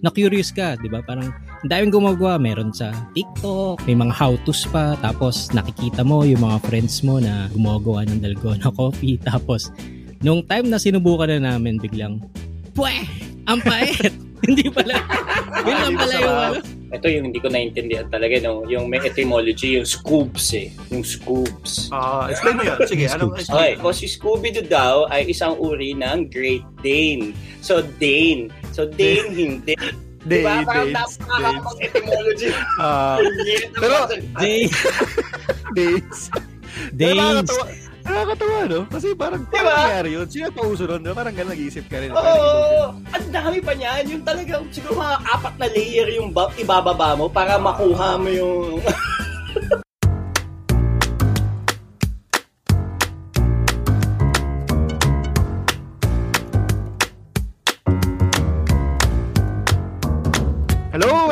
na-curious ka, di ba? Parang ang daming gumagawa. Meron sa TikTok, may mga how-tos pa. Tapos nakikita mo yung mga friends mo na gumagawa ng dalgona coffee. Tapos nung time na sinubukan na namin, biglang, Pweh! Ang pait! hindi pala. Yun lang pala yung ano. Ito yung hindi ko naintindihan talaga. No? Yung may etymology, yung scoops eh. Yung scoops. Ah, explain mo yun. Sige, anong Scoops. Okay, o si Scooby-Doo daw ay isang uri ng Great Dane. So, Dane. So, Dane hindi. Day, Diba? Parang days, napakakapag etymology. Ah, Pero, Day, days. Pero days. nakakatawa, no? Kasi parang, Diba? diba? nangyari yun? Sino pauso nun? Diba? Parang ganun nag-iisip ka rin. Oo, Parang oh, ang dami pa niyan. Yung talagang siguro mga apat na layer yung ba- ibababa mo para makuha mo yung...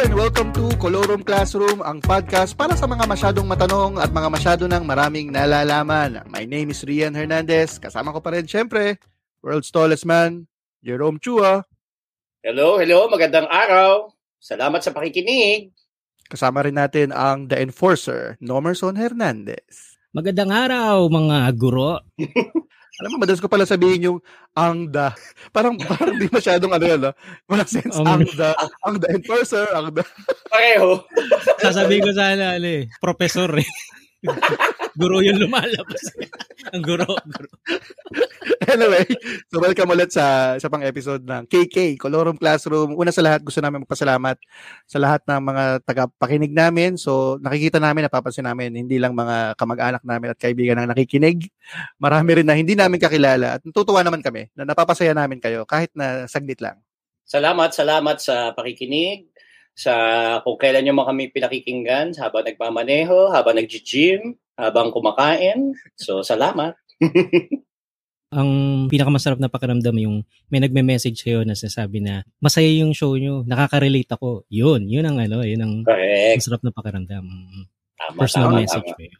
and welcome to Colorum Classroom, ang podcast para sa mga masyadong matanong at mga masyado ng maraming nalalaman. My name is Rian Hernandez. Kasama ko pa rin, syempre, world's tallest man, Jerome Chua. Hello, hello, magandang araw. Salamat sa pakikinig. Kasama rin natin ang The Enforcer, Nomerson Hernandez. Magandang araw, mga guro. Alam mo, madalas ko pala sabihin yung ang the. Parang, parang di masyadong ano yun, no? Walang sense. Um, ang the, ang the enforcer, ang the. Pareho. Sasabihin ko sana, ano eh, professor eh. Guro yung lumalabas. Ang guro. guro. anyway, so welcome ulit sa sa pang episode ng KK, Colorum Classroom. Una sa lahat, gusto namin magpasalamat sa lahat ng mga tagapakinig namin. So, nakikita namin, napapansin namin, hindi lang mga kamag-anak namin at kaibigan ang nakikinig. Marami rin na hindi namin kakilala at natutuwa naman kami na napapasaya namin kayo kahit na saglit lang. Salamat, salamat sa pakikinig. Sa kung kailan nyo mga kami pinakikinggan, habang nagmamaneho, habang nag-gym, habang kumakain. So, salamat. Ang pinakamasarap na pakiramdam yung may nagme-message sa'yo na sinasabi na masaya yung show nyo, nakaka-relate ako. Yun, yun ang ano, yun ang Correct. masarap na pakiramdam. Tama, Personal tama, message tama. yun.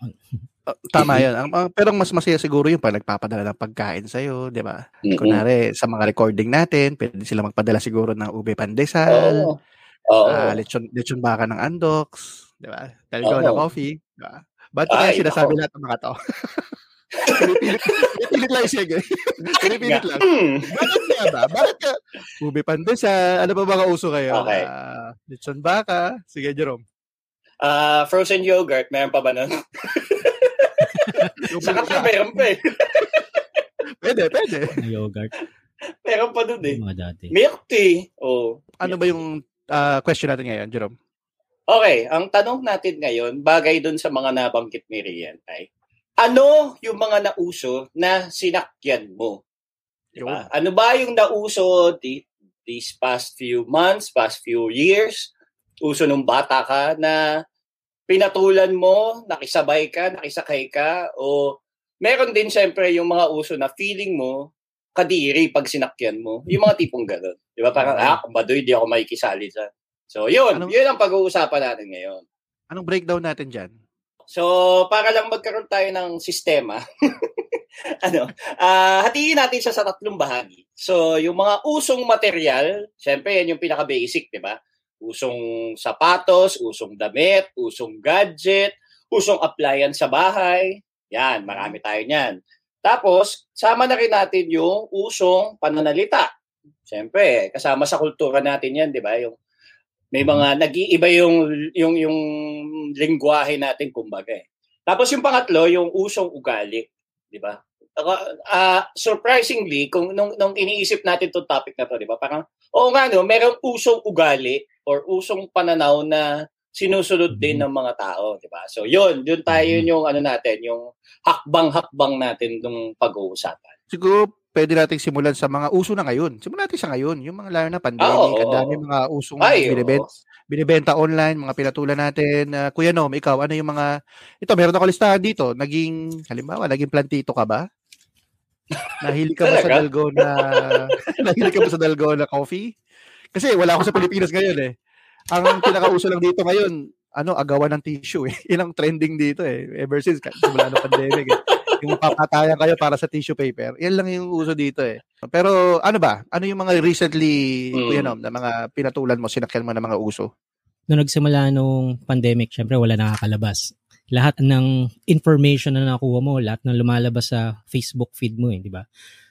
Uh, tama yun. Ang, ang- pero mas masaya siguro yung pag nagpapadala ng pagkain sa'yo, di ba? Mm-mm. Kunwari, sa mga recording natin, pwede sila magpadala siguro ng ube pandesal, Oo. Oo. Ah, lechon, lechon baka ng Andox, di ba? Dalgona Oo. coffee, di ba? Ba't kaya Ay, sinasabi ng mga to? pinipilit, lang siya, eh. Pinipilit lang. Hmm. Bakit nga ba? Bakit ka? Ube pandesal, ano pa mga uso kayo? Okay. Ah, lechon baka. Sige, Jerome. Ah, frozen yogurt, meron pa ba nun? Sa kata, meron pa eh. Pwede, pwede. Na yogurt, Meron pa dun eh. mga dati. Milk tea. Oh. Ano ba yung ah, question natin ngayon, Jerome? Okay, ang tanong natin ngayon, bagay dun sa mga nabanggit ni Rian ay, ano yung mga nauso na sinakyan mo? Diba? Ano ba yung nauso di, these past few months, past few years? Uso nung bata ka na pinatulan mo, nakisabay ka, nakisakay ka, o meron din siyempre yung mga uso na feeling mo, kadiri pag sinakyan mo. Yung mga tipong gano'n. Di ba? Parang, ah, kung baduy, di ako makikisali dyan. So, yun. Anong- Yun ang pag-uusapan natin ngayon. Anong breakdown natin dyan? So, para lang magkaroon tayo ng sistema, ano, ah hatiin natin siya sa tatlong bahagi. So, yung mga usong material, syempre yan yung pinaka-basic, di ba? Usong sapatos, usong damit, usong gadget, usong appliance sa bahay. Yan, marami tayo niyan. Tapos, sama na rin natin yung usong pananalita. Siyempre, kasama sa kultura natin yan, di ba? Yung may mga nag-iiba yung yung yung lingwahe natin kumbaga. Eh. Tapos yung pangatlo, yung usong ugali, di ba? Ah, surprisingly, kung nung, nung iniisip natin tong topic na to, di ba? Parang oo nga no, merong usong ugali or usong pananaw na sinusunod din ng mga tao, di ba? So yun, yun tayo yun yung ano natin, yung hakbang-hakbang natin ng pag-uusapan. Siguro pwede nating simulan sa mga uso na ngayon. Simulan natin sa ngayon. Yung mga lalo na pandemic, Oo, ang dami mga usong Ay, binibenta, binibenta online, mga pinatulan natin. Uh, Kuya Nom, ikaw, ano yung mga... Ito, meron ako listahan dito. Naging, halimbawa, naging plantito ka ba? Nahili ka ba sa? Dalgona? Nahili ka ba sa Dalgona coffee? Kasi wala ako sa Pilipinas ngayon eh. Ang pinakauso lang dito ngayon, ano, agawan ng tissue eh. Yun ang trending dito eh. Ever since, simula ng pandemic eh. Yung papatayan kayo para sa tissue paper. Yan lang yung uso dito eh. Pero ano ba? Ano yung mga recently, Mm. Kuya Nom, na mga pinatulan mo, sinakyan mo na mga uso? Nung nagsimula nung pandemic, syempre wala nakakalabas. Lahat ng information na nakuha mo, lahat ng lumalabas sa Facebook feed mo eh, di ba?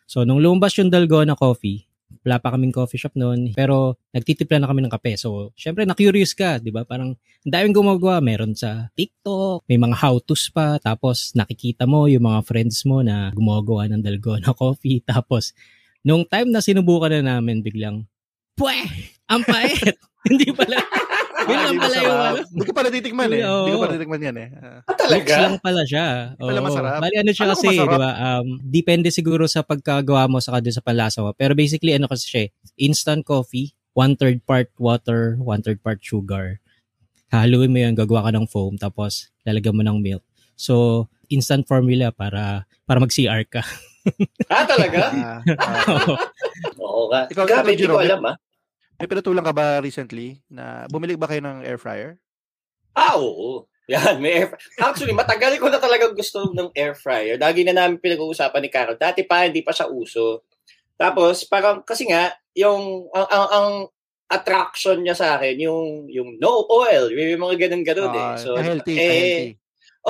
So, nung lumabas yung Dalgona Coffee, wala pa kaming coffee shop noon, pero nagtitipla na kami ng kape. So, syempre, na-curious ka, di ba? Parang, ang daming gumagawa. Meron sa TikTok, may mga how-tos pa, tapos nakikita mo yung mga friends mo na gumagawa ng Dalgona Coffee. Tapos, nung time na sinubukan na namin, biglang, Pweh! Ang pait! Hindi pala. Yun lang Hindi pala yung ano. Hindi ko pa natitikman eh. Hindi ko pa natitikman yan eh. Ah. Ah, Looks talaga? lang pala siya. pala Oo. masarap. Bali ano siya Ano kasi, di ba? Um, depende siguro sa pagkagawa mo sa doon sa palasa mo. Pero basically, ano kasi siya, eh, instant coffee, one-third part water, one-third part sugar. Haluin mo yun, gagawa ka ng foam, tapos lalagyan mo ng milk. So, instant formula para para mag-CR ka. Ah, talaga? Ah, ah. Oo. Nga. Ikaw, Grabe, ikaw, hindi ko alam ah. May pinatulan ka ba recently na bumili ba kayo ng air fryer? Ah, oo. Yan, may air Actually, matagal ko na talaga gusto ng air fryer. Lagi na namin pinag-uusapan ni Carol. Dati pa, hindi pa siya uso. Tapos, parang, kasi nga, yung, ang, ang, ang attraction niya sa akin, yung, yung no oil. May mga ganun-ganun eh. Ah, So, healthy, eh, healthy.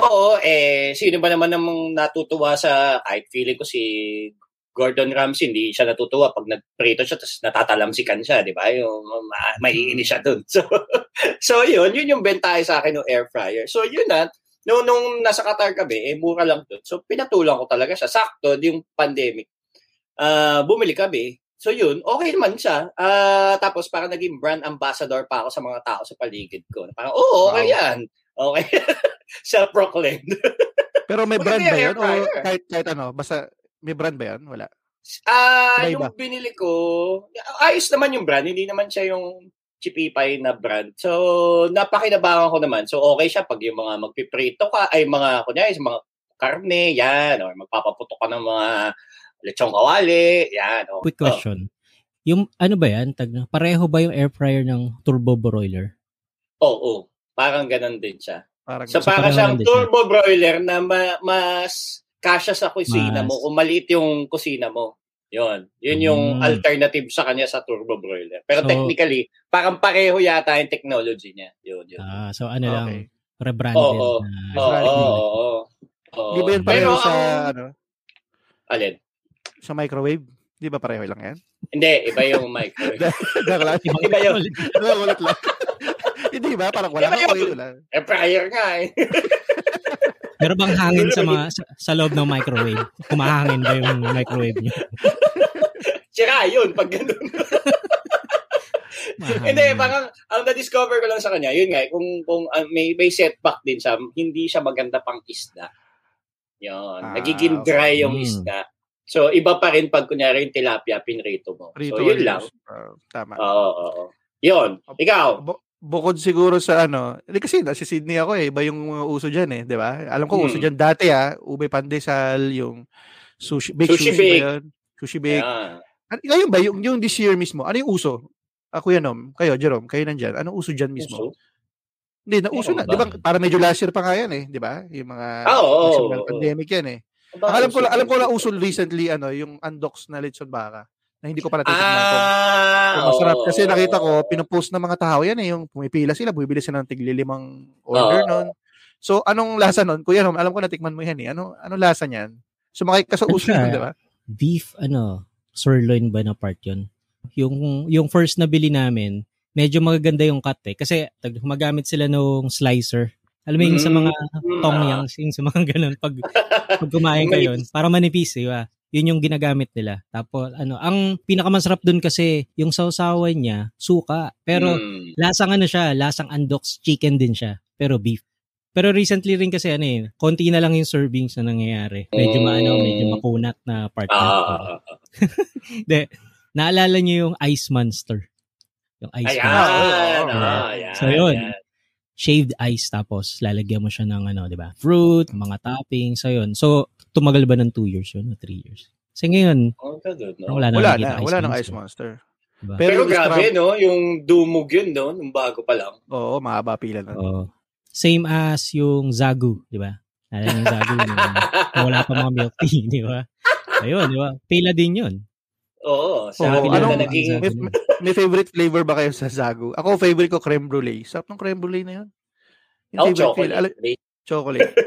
Oo, eh, sino ba naman namang natutuwa sa, kahit feeling ko si Gordon Ramsay, hindi siya natutuwa pag nagprito siya, tapos natatalamsikan siya, di ba? Yung ma- maiinis siya dun. So, so yun, yun yung bentahe sa akin ng air fryer. So yun na, nung, nung nasa Qatar kami, eh, mura lang dun. So pinatulang ko talaga siya. Sakto, yung pandemic. Ah, bumili kami. So yun, okay naman siya. Ah, tapos parang naging brand ambassador pa ako sa mga tao sa paligid ko. Parang, oo, okay Wow. yan. Okay. Self-proclaimed. Pero may brand ba air O kahit, kahit ano, basta may brand ba yan? Wala. Ah, Iba-iba. yung binili ko, ayos naman yung brand, hindi naman siya yung chipipay na brand. So, napakinabangan ko naman. So, okay siya pag yung mga magpiprito ka, ay mga, kunyari, mga karne, yan, or magpapaputok ka ng mga lechong kawali, yan. Oh. Quick question. Yung ano ba yan? Tag, pareho ba yung air fryer ng turbo broiler? Oo, oh, oh, parang ganun din siya. Parang So, So, parang siyang turbo broiler na ma- mas kasya sa kusina Mas- mo, kung maliit yung kusina mo. Yun. Yun yung Mm. alternative sa kanya sa turbo broiler. Pero So- technically, parang pareho yata yung technology niya. Yun, yun. Ah, so ano lang, Okay. rebranded Oo, na. Oo, oo, oo. Oo. Di ba yun Pero pareho sa, ang- ano, Alin? sa microwave? Di ba pareho lang yan? Hindi, iba yung microwave. Lang. Iba yun. Nagulat lang. Hindi ba? Parang wala Iba kang yun. oil lang. Eh, fryer nga eh. Meron bang hangin sa mga sa, sa loob ng microwave? Kumahangin ba yung microwave niyo? Sira yun pag ganun. Hindi, parang ang na-discover ko lang sa kanya, yun nga, kung, kung ah, may, may setback din siya, hindi siya maganda pang isda. Yun. Ah, Nagiging dry yung okay. isda. So, iba pa rin pag kunyari yung tilapia, pinrito mo. Prito so, yun lang. Ah, tama. Oo, oo, oo. Yun. Ikaw. Bu- bukod siguro sa ano, hindi kasi nasa Sydney ako eh, iba yung mga uso dyan eh, di ba? Alam ko Hmm. uso dyan dati ah, ube pandesal, yung sushi, baked Sushi sushi, bake. ba yun? Sushi bake. Yan. Ano, ngayon ba, yung, yung this year mismo, ano yung uso? Ako yan, Nom. Kayo, Jerome, kayo nandyan. Anong uso dyan mismo? Puso? Hindi, na uso Meron na. ba? Di ba, para medyo last year pa nga yan eh, di ba? Yung mga Ah, nagsimula ng oo. pandemic yan eh. Ang alam ko uso, lang, alam ko uso. lang uso recently, ano, yung undox na lechon baka na hindi ko pa natitikman kung Ah, kung masarap. oo, Kasi nakita ko, pinupost ng mga tao yan eh, yung pumipila sila, bumibili sila ng tiglilimang order Oo. nun. So, anong lasa nun? Kuya alam ko natikman mo yan eh. Ano, anong lasa niyan? Sumakay ka sa Ano uso nun, di ba? Beef, ano, sirloin ba na part yun? Yung, yung first na bili namin, medyo magaganda yung cut eh. Kasi gumagamit sila nung slicer. Alam mo yung sa mga Mm, tongyang, yung sa mga ganun, pag, pag kumain ka yun, para manipis, di ba? Yun yung ginagamit nila. Tapos, ano, ang pinakamasarap dun kasi, yung sausawan niya, suka. Pero, Mm. lasang ano siya, lasang undox chicken din siya, pero beef. Pero recently rin kasi ano eh, konti na lang yung servings na nangyayari. Medyo Mm. maano, medyo makunat na part Ah, na. ah, ah. Hindi, naalala niyo yung Ice Monster. Yung Ice Ayan, Monster. Oo, ah, yan, So, yun. yan. Shaved ice tapos lalagyan mo siya ng ano, 'di ba? Fruit, mga toppings, so yun. So tumagal ba ng 2 years yun o 3 years? Kasi ngayon, Oh, no? wala na Wala na, wala nang Ice Monster. Diba? Pero Pero, grabe, scrap- no? Yung dumog yun, no? Nung bago pa lang. Oo, mahaba pila na. Oo. same as yung Zagu, 'di ba? Alam yung Zagu, yung, wala pa mga milk tea, di ba? Ayun, di ba? Pila din yun. Oo, sa akin anong- na naging... May, may favorite flavor ba kayo sa Zagu? Ako, favorite ko creme brulee. Sarap ng creme brulee na yun. Yung Oh, chocolate. Ala- chocolate.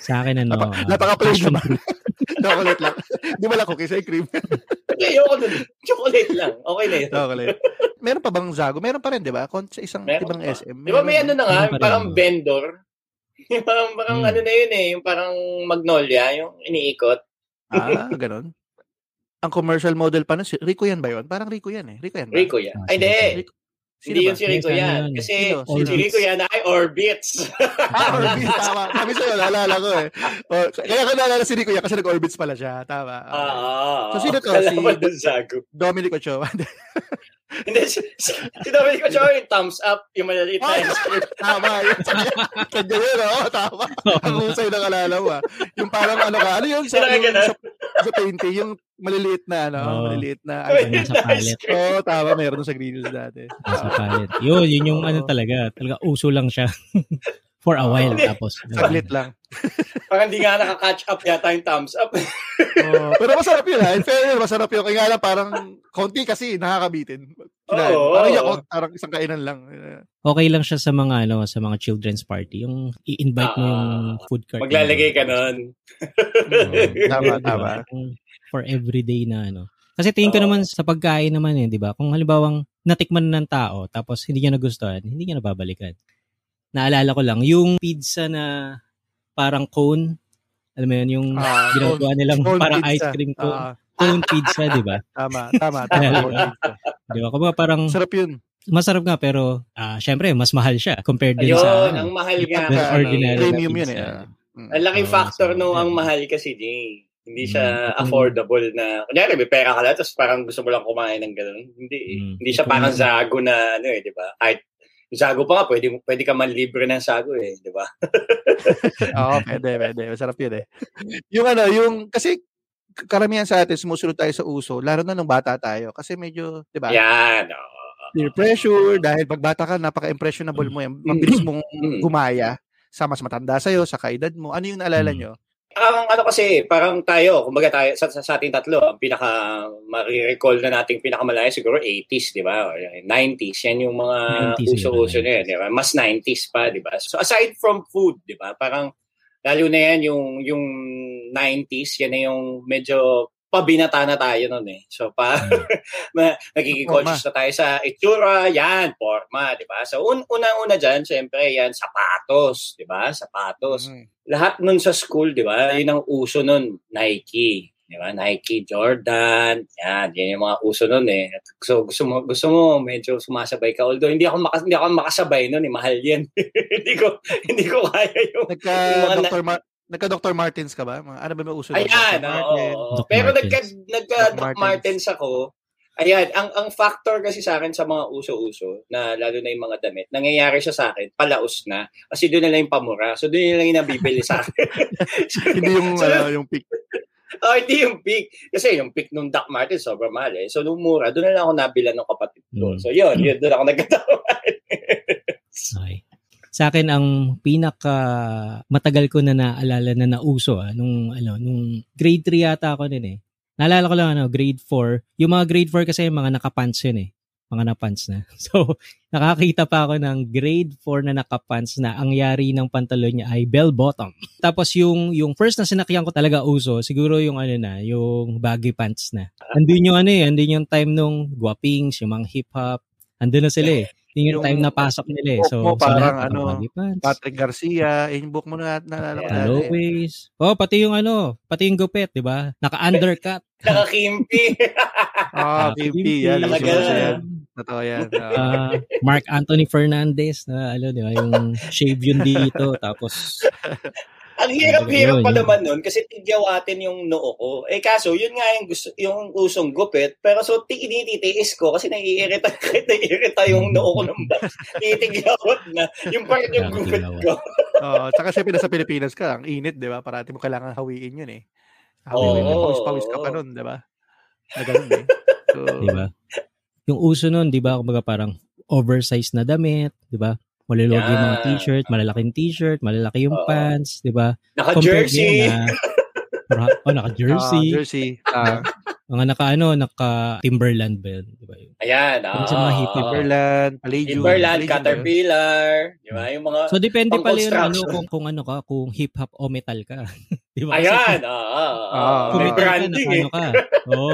Sa akin, ano, Napa- ah, napaka-plain naman. chocolate lang. Di ba lang cookies ay cream? Hindi, ayoko nun. Chocolate lang. Okay na yun. chocolate. Meron pa bang Zagu? Meron pa rin, di ba? Sa isang Meron ibang pa. SM. Di ba may ano na nga, parang no? vendor. Yung parang, parang Hmm. ano na yun eh, yung parang magnolia, yung iniikot. Ah, ganun. Ang commercial model pa nun, si Rico yan ba yun? Parang Rico yan eh. Rico yan ba? Rico yan. Ah, Ay, hindi. Rico. Hindi yun si Rico yan. Kasi Sino? si? Rico yan ay Orbits. Ah, Orbits, tama. Sabi sa'yo, naalala ko eh. Oh, kaya ko naalala si Rico yan kasi nag-Orbits pala siya. Tama. Ah, ah, So, sino to? Si-. Dominic Ochoa. Hindi, si, si, si Dominic Ochoa yung thumbs up, yung malaliit na ice cream. tama. Yun. Kanya yun, oh, tama. Ang husay ng alala mo, ah. Yung parang ano ka, ano yung sa, yung, sa, sa painting, yung maliliit na, ano, Oo. maliliit na, Maliliit ano, nasa na ice palette. cream. Oo, tama, meron sa Green Hills dati. Nasa palit. Yun, yun yung Oo. ano talaga. Talaga uso lang siya. For a while. Hindi. Tapos, Saglit lang. Parang hindi nga nakaka-catch up yata yung thumbs up. Oo. pero masarap yun, ha? In fairness, masarap yun. Kaya nga lang, parang konti kasi, nakakabitin. Kinain. Oo. Parang yakot, parang isang kainan lang. okay lang siya sa mga ano sa mga children's party yung i-invite mo yung Ah, food cart Maglalagay ka nun. Tama, Diba? tama. For everyday na ano kasi tingin ko Oo. naman sa pagkain naman eh di ba kung halimbawang natikman ng tao tapos hindi niya nagustuhan hindi niya nababalikan naalala ko lang yung pizza na parang cone alam mo yun yung Ah, ginagawa nilang Cone parang pizza. ice cream cone, Ah, cone pizza di ba tama, tama, tama. Di ba kumbaga parang Sarap yun. masarap nga pero ah syempre mas mahal siya compared din Ayun, sa ang ano, mahal nga. Very kasi. ordinary. Premium yun pizza. eh. Ang laking Oo, factor so, no ang mahal kasi, Jay. Hindi siya Mm. affordable na, kunyari may pera ka lang, tapos parang gusto mo lang kumain ng gano'n. Hindi eh. Mm. Hindi siya parang zago na, ano eh, di ba? Kahit yung zago pa nga, pwede, pwede ka man libre ng zago eh, di ba? Oo, pwede, pwede. Masarap yun eh. Yung ano, yung, kasi karamihan sa atin, sumusunod tayo sa uso, lalo na nung bata tayo. Kasi medyo, di ba? Yan. oo. Peer pressure, dahil pag bata ka, napaka-impressionable mo yan. Mabilis mong Mm. gumaya sa mas matanda sa'yo, sa kaedad mo. Ano yung naalala Mm. nyo? Ang ano kasi, parang tayo, kumbaga tayo, sa, sa, sa ating tatlo, ang pinaka, marirecall na nating pinakamalayo siguro 80s, di ba? Or 90s, yan yung mga 90s uso-uso yun, na yan, di ba? Mas 90s pa, di ba? So aside from food, di ba? Parang, lalo na yan yung, yung 90s, yan na yung medyo pabinata na tayo nun eh. So, pa, ma- nagiging Forma. conscious na tayo sa itsura, yan, forma, di ba? So, un- unang-una dyan, syempre, yan, sapatos, di ba? Sapatos Mm. lahat nun sa school, di ba? Yun ang uso nun, Nike. Di ba? Nike, Jordan. Yan, yan yung mga uso nun eh. So, gusto mo, gusto mo medyo sumasabay ka. Although, hindi ako, makas, hindi ako makasabay nun eh. Mahal yan. hindi ko, hindi ko kaya yung... Nagka Yung mga na- Dr. Mar- nagka Dr. Martins ka ba? Mga, ano ba may uso? Ayan, Dr. oo. Martens. Pero Martens. nagka, nagka Doc Doc Martens. Martens ako. Ayan, ang ang factor kasi sa akin sa mga uso-uso, na lalo na yung mga damit, nangyayari siya sa akin, palaos na. Kasi doon na lang yung pamura. So doon na lang yung nabibili sa akin. Hindi yung, So, ano, yung pick. Oh, hindi yung peak. Kasi yung peak nung Doc Martin, sobrang mahal eh. So, nung mura, doon na lang ako nabila ng kapatid ko. Mm. So, yun, yun, doon ako nagkatawa. Okay. Sa akin ang pinaka matagal ko na naalala na nauso ah, nung ano nung grade 3 yata ako din eh. Naalala ko lang ano, grade 4. Yung mga grade 4 kasi mga nakapants yun eh. Mga napants na. So, nakakita pa ako ng grade 4 na nakapants na ang yari ng pantalon niya ay bell bottom. Tapos yung yung first na sinakyan ko talaga uso, siguro yung ano na, yung baggy pants na. Andun yung ano eh, andun yung time nung guwapings, yung mga hip hop. Andun na sila eh. Yung, Yung time na pasok nila eh. So, mo sa parang lahat, ano. Patrick Garcia. Yung book mo na naalala ko Yeah. Oh, pati yung ano, pati yung gupet, 'di ba? Naka-undercut. Nakakimpi. Ah, Ah, Kimpi. Yan. Yan. Totoo yan. Ah. Ah, Mark Anthony Fernandez na ano, 'di ba? Yung shave yun dito tapos Ang hirap-hirap Yun, pa naman nun kasi tigyawatin yung noo ko. Eh kaso, yun nga yung, gusto, yung usong gupit. Pero so, tinititiis ko kasi naiirita, naiirita yung noo ko ng box. Titigyawat na. Yung part yung gupit ko. Oo, tsaka syempre nasa Pilipinas ka, ang init, di ba? Parati mo kailangan hawiin yun eh. Hawiin mo, pawis-pawis ka pa nun, di ba? Na ganun eh. So, 'di ba? Yung uso nun, 'di ba? Kumbaga parang oversized na damit, 'di ba? Maluluwag yung mga Yeah. t-shirt, malalaking t-shirt, malalaki yung Oo. pants, di ba? Naka-jersey. na, Para- oh, naka-jersey. Ah, jersey. Ah, mga naka, ano, naka Timberland ba yun? Di ba yun? Ayan. Yung sa mga ah. hip-hop. Timberland, Palladium. Timberland, Palladium? Caterpillar. Di ba? Yung mga... So, depende pala yun, ano, kung, kung ano ka, kung hip-hop o metal ka. di ba? Ayan. Ah, ah, ah. Ah, Kung metal ka, naka, eh. ano ka. Oo.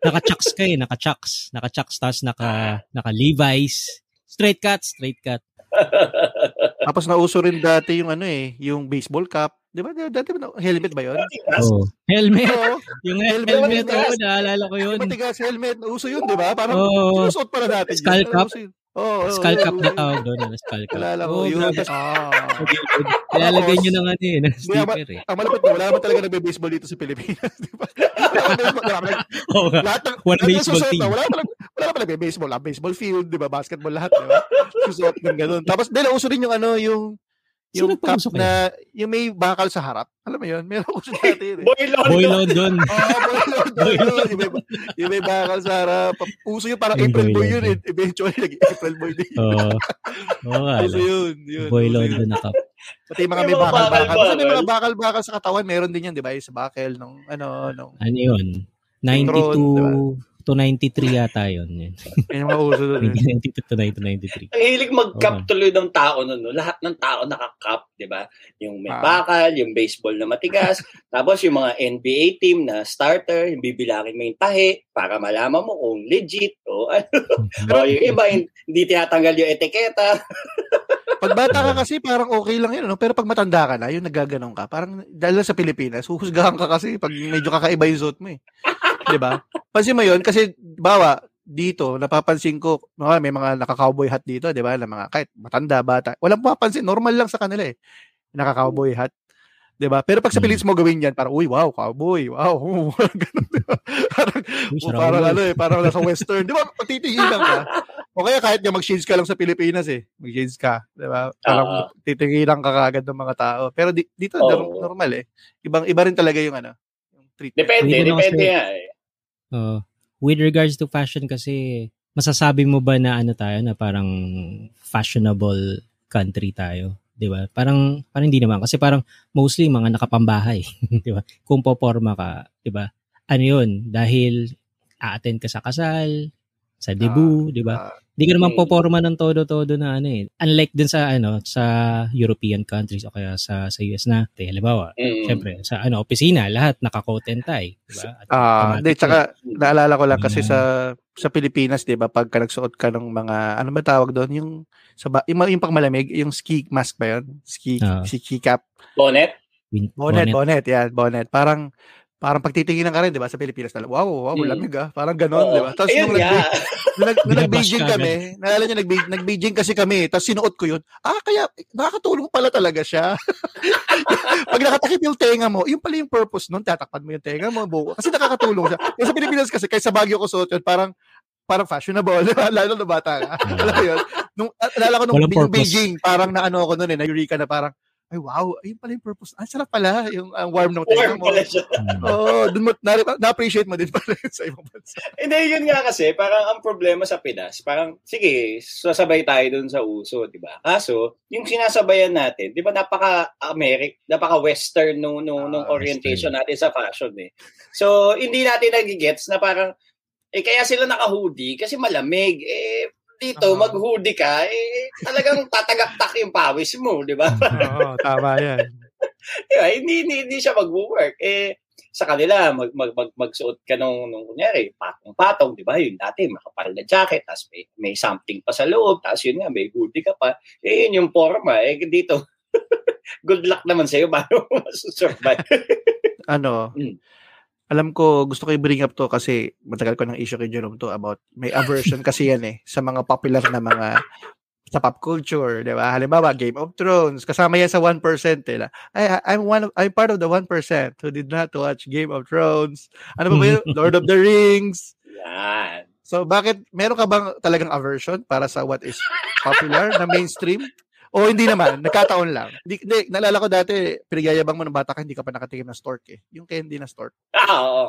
Naka-chucks ka eh, naka-chucks. Naka-chucks, tapos naka, naka-Levi's. Straight cut, straight cut. Tapos nauso rin dati yung ano eh, yung baseball cap. Di ba? Dati ba, helmet ba yun? Oh. Helmet. Oo. Yung Helmet, helmet, oo, naalala ko yun. Matigas helmet. Nauso yun, di ba? Parang Oo. sinusuot pala natin. yun. Skull cap? Yun. Oo. oo, Skull cap na tawag doon. ano, Skull cap. Alala ko. Oo, yun. grabe. Ah. Ilalagay nyo ng ano eh, Hindi, sticker eh. Ang malapit na, wala naman talaga nagbe-baseball dito sa Pilipinas. Di ba? Lahat ng, One baseball team. Na, wala naman, wala naman nagbe-baseball. Ah, baseball field, di ba? Basketball lahat, di ba? Susuot ng ganun. Tapos, dahil uso rin yung ano, yung yung Sino cup na, yung may bakal sa harap. Alam mo yun? Meron uso dati yun eh. Boy London. Boy London. Oo, boy lord, boy lord. Yung may, yung may bakal sa harap. Uso yun, parang Yung April boy boy yun eh. Eventually, nag-April boy din. Oo. Oo nga. Uso alam. yun. yun Boy na cup. Pati yung mga May bakal-bakal. Basta may mga bakal-bakal sa katawan, meron din yan, di ba? Yung sa bakal, nung, ano, nung, Ano yun? Intro, 92 to 93 yata yun. yun. yung mga uso doon. eh. 92 to 93. Ang hilig mag-cup Oo. tuloy ng tao nun. No? Lahat ng tao naka-cup, di ba? Yung may Ah. bakal, yung baseball na matigas, tapos yung mga NBA team na starter, yung bibilangin mo yung tahi para malaman mo kung legit o ano. o yung iba, hin- hindi tinatanggal yung etiketa. Pag bata ka kasi, parang okay lang yun. No? Pero pag matanda ka na, yung nagaganon ka, parang dahil sa Pilipinas, huhusgahan ka kasi pag medyo kakaiba yung suot mo eh. di ba? Pansin mo yun, kasi, bawa, dito, napapansin ko, mga, may mga naka-cowboy hat dito, di ba? Na mga, kahit matanda, bata. Walang mapapansin, normal lang sa kanila eh. Naka-cowboy hat. Di ba? Pero pag sa Hmm. Pilipinas mo gawin yan, parang, uy, wow, cowboy, wow. Ganun, di ba? Parang, Uy, o sarap parang ano eh, parang nasa western. Di ba? Titigilan ka. O kaya kahit nga mag-shades ka lang sa Pilipinas eh. Mag-shades ka. Di ba? Parang Oo. titigilan ka kagad ng mga tao. Pero di, dito nor- normal eh. Ibang iba rin talaga yung ano, yung treatment. Depende, depende nga eh. Oo. with regards to fashion kasi, masasabi mo ba na ano tayo, na parang fashionable country tayo? Di ba? Parang, parang hindi naman. Kasi parang mostly mga nakapambahay. di ba? Kung poporma ka, di ba? Ano yun? Dahil a-attend ka sa kasal, sa debut, di ba? Ah, Hindi ka naman poporma ng todo-todo na ano eh. Unlike dun sa ano, sa European countries o kaya sa sa US na, te, halimbawa, Mm. syempre, sa ano, opisina, lahat naka-coat and tie, di ba? At Ah, hindi yun. tsaka naalala ko lang kasi Mm. sa sa Pilipinas, 'di ba, pagka nagsuot ka ng mga ano ba tawag doon, yung sa ba, yung, yung pang malamig, yung ski mask ba 'yon? Ski Ah. ski cap. Bonnet? Bonnet, bonnet. bonnet, yan, bonnet. Parang parang pagtitinginan ka rin, 'di ba, sa Pilipinas na, wow, wow, Mm. lamig ah. Parang ganoon, Oo. 'di ba? Tapos nung, nga. nag, nung, nag, nung Binabash nag-Beijing ka kami, naalala niyo, nag, nag-Beijing kasi kami, tapos sinuot ko yun. Ah, kaya nakakatulong pala talaga siya. Pag nakatakip yung tenga mo, yun pala yung purpose nun, tatakpan mo yung tenga mo, buko. Kasi nakakatulong siya. Kasi sa Pilipinas kasi, kaya sa Baguio ko suot yun, parang parang fashionable, di ba? lalo na bata ka. Alam mo yun? Nung, alala ko nung. Beijing, parang naano ako nun eh, na-eureka na parang, ay wow, ayun pala yung purpose. Ah, sarap pala, yung ang warm ng tenga Warm mo. pala siya. Mm. Oo, dun mo, na, na-appreciate mo din pala sa ibang bansa. Hindi, yun nga kasi, parang ang problema sa Pinas, parang, sige, sasabay tayo dun sa uso, di ba? Kaso, yung sinasabayan natin, di ba, napaka-Americ, napaka-Western nung, nung, nung Ah, orientation natin sa fashion, eh. So, hindi natin nagigets na parang, eh, kaya sila naka-hoodie kasi malamig. Eh, dito, Oo. mag-hoodie ka, eh, talagang tatagaktak yung pawis mo, di ba? Oo, tama yan. Di ba? Hindi, hindi, hindi siya mag-work. Eh, sa kanila, mag, mag, mag, magsuot ka nung, nung kunyari, patong-patong, di ba? Yun dati, makapal na jacket, tapos may, may something pa sa loob, tapos yun nga, may hoodie ka pa. Eh, yun yung forma. Eh, dito, good luck naman sa'yo, paano mo masusurvive? ano, Mm. Alam ko, gusto ko i-bring up to kasi matagal ko ng issue kay Jerome to about, may aversion kasi yan eh, sa mga popular na mga sa pop culture, di ba? Halimbawa, Game of Thrones, kasama yan sa 1% eh. I, I'm one of, I'm part of the 1% who did not watch Game of Thrones. Ano ba ba yun? Lord of the Rings. Yan. So, bakit, meron ka bang talagang aversion para sa what is popular na mainstream? O hindi naman, nagkataon lang. Hindi, hindi, naalala ko dati, pinagayabang mo ng bata ka, hindi ka pa nakatikim ng stork eh. Yung candy na stork. Ah, oo.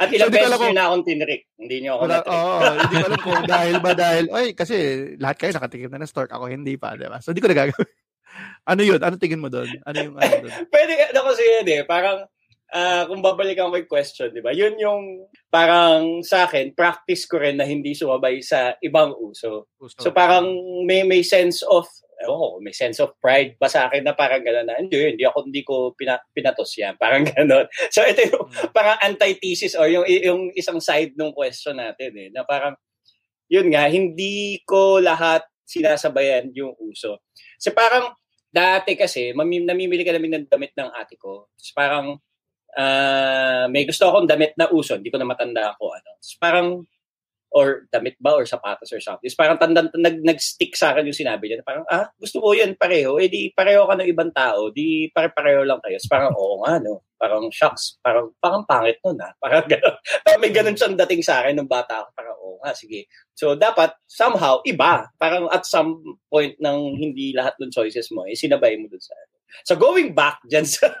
At ilang So, ko beses kung- na akong tinrik. Hindi nyo ako Wala, natrick. oo, hindi ko alam kung dahil ba dahil, ay, kasi lahat kayo nakatikim na ng stork, ako hindi pa, di ba? So, hindi ko nagagawin. ano yun? Ano tingin mo doon? Ano yung ano doon? Pwede, ano kasi yun eh, parang, ah, kung babalikan ko yung question, di ba? Yun yung, parang sa akin, practice ko rin na hindi sumabay sa ibang uso. So parang may may sense of oh, may sense of pride ba sa akin na parang gano'n na hindi, hindi ako hindi ko pina, pinatos yan. Parang gano'n. So ito yung Mm. parang antithesis or yung yung isang side ng question natin eh na parang yun nga hindi ko lahat sinasabayan yung uso. So parang dati kasi mami, namimili ka namin ng damit ng ate ko. So parang ah, may gusto akong damit na uso, hindi ko na matanda ako ano. So parang or damit ba or sapatos or something. So, parang tanda, nag, nag-stick sa akin yung sinabi niya. Parang, ah, gusto mo yan pareho? Eh di pareho ka ng ibang tao. Di pare-pareho lang kayo. So, parang, oo nga, no? Parang, shocks. Parang, parang pangit nun, ah. Parang gano'n. Parang may ganun siyang dating sa akin nung bata ako. Parang, oo nga, sige. So, dapat, somehow, iba. Parang at some point ng hindi lahat ng choices mo, eh, sinabay mo dun sa ano. So, going back dyan sa,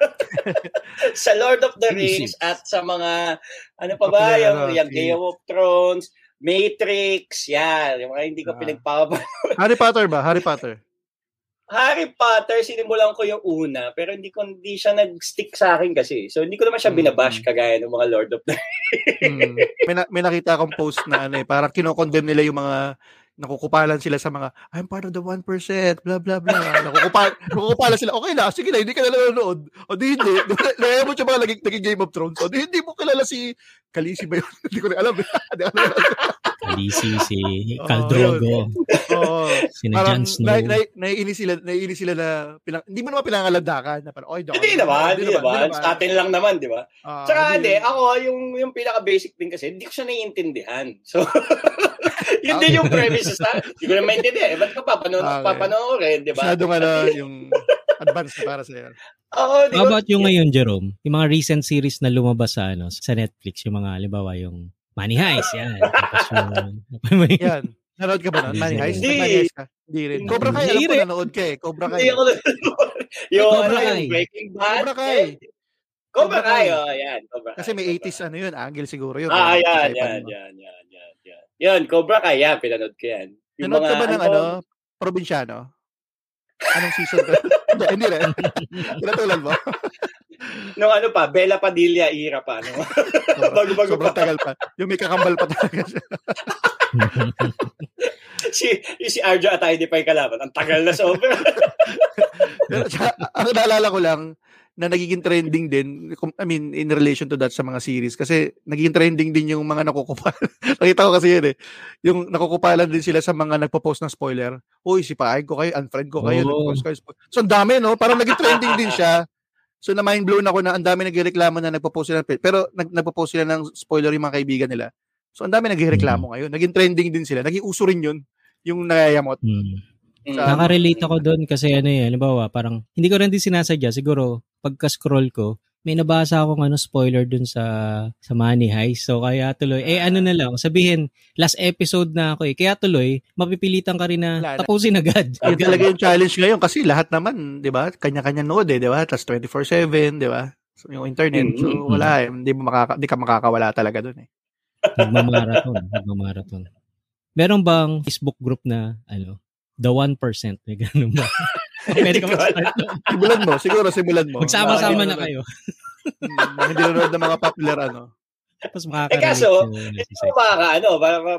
sa Lord of the Rings at sa mga, ano pa ba, yung, ano, yung Game of Thrones, Matrix, yan. Yung mga hindi ko Ah. pinagpapal. Harry Potter ba? Harry Potter. Harry Potter, sinimulan ko yung una, pero hindi ko hindi siya nag-stick sa akin kasi. So, hindi ko naman siya Mm. binabash kagaya ng mga Lord of the Hmm. May, na, may nakita akong post na ano eh, parang kinokondemn nila yung mga nakukupalan sila sa mga I'm part of the 1%, blah blah blah. Nakukupal, nakukupalan sila. Okay na, sige na, hindi ka na nanonood. O di hindi. Naya mo siya mga naging, naging Game of Thrones. O di hindi mo kilala si Kalisi ba yun? hindi ko na alam. Kalisi, si Caldrogo, Oo. si Jon Snow. na, na, naiinis sila, naiinis sila na pinang, hindi mo naman pinangalandakan na parang, oy, dog. Hindi naman, hindi naman. Sa atin lang naman, di ba? Ah, Tsaka hindi, ako, yung, yung pinaka-basic din kasi, hindi ko siya naiintindihan. So, yun din yung premise sa Hindi ko na maintindihan. Eh, ba't ka papanood, Okay. papanoorin, di ba? Masyadong ano, yung advanced na para sa'yo. Oo, di How ko- about yung ngayon, Jerome? Yung mga recent series na lumabas sa ano sa Netflix, yung mga, halimbawa, yung Money Heist, yan. Tapos yung, Yan. Nanood ka ba nun? Money Heist? Hindi. Money Heist ka? Hindi rin. Cobra Kai, alam ko nanood ka eh. Cobra Kai. Hindi ako nanonood. yung, Cobra ano, yung Breaking Bad. Cobra Kai. Eh. Cobra Kai. Oh, yan. Cobra Kai. Kasi may Cobra 80s ano yun, angle siguro yun. Ah, Kaya yan, yan, yan, yan, yan, yan. Yan, Cobra Kai, yan, pinanood ko yan. Nanood ka ba ng ano, probinsyano? Anong season ka? hindi, hindi rin. Pinatulan mo? Nung ano pa, Bella Padilla era pa. No? Bago-bago Sobrang pa. tagal pa. Yung may kakambal pa talaga siya. si, yung si Arjo Atay di pa yung kalaban. Ang tagal na sobra. Pero, tsaka, ang naalala ko lang, na nagiging trending din, I mean, in relation to that sa mga series, kasi nagiging trending din yung mga nakukupal. Nakita ko kasi yun eh. Yung nakukupalan din sila sa mga nagpo-post ng spoiler. Uy, si Paay ko kayo, unfriend ko kayo, nagpo-post kayo. spo-" So, ang dami, no? Parang naging trending din siya. So, na mind blown ako na ang dami nagreklamo na nagpo-post sila. Pero, nag, nagpo-post sila ng spoiler yung mga kaibigan nila. So, ang dami nagreklamo ngayon. Naging trending din sila. Naging uso rin yun. Yung nayayamot. Hmm. Mm. Nakarelate ako doon kasi ano eh, halimbawa, parang hindi ko rin din sinasadya. Siguro, pagka-scroll ko, may nabasa akong ano, spoiler dun sa sa Money Heist. So, kaya tuloy, eh ano na lang, sabihin, last episode na ako eh. Kaya tuloy, mapipilitan ka rin na Wala na. tapusin agad. Yun talaga yung challenge ngayon kasi lahat naman, 'di ba? Kanya-kanya node eh, 'di ba? Tapos 24/7, 'di ba? So, yung internet. So Mm, wala eh, hindi mo makaka hindi ka makakawala talaga doon eh. Nagmamarathon. Nagmamarathon. Meron bang Facebook group na, ano, the 1%? May ganun ba? Pwede ka mag-start. Simulan mo, siguro simulan mo. Magsama-sama na kayo. Mm, Hindi nanonood ng mga popular ano. Tapos Eh makaka-relate kaso, ko makaka, ano,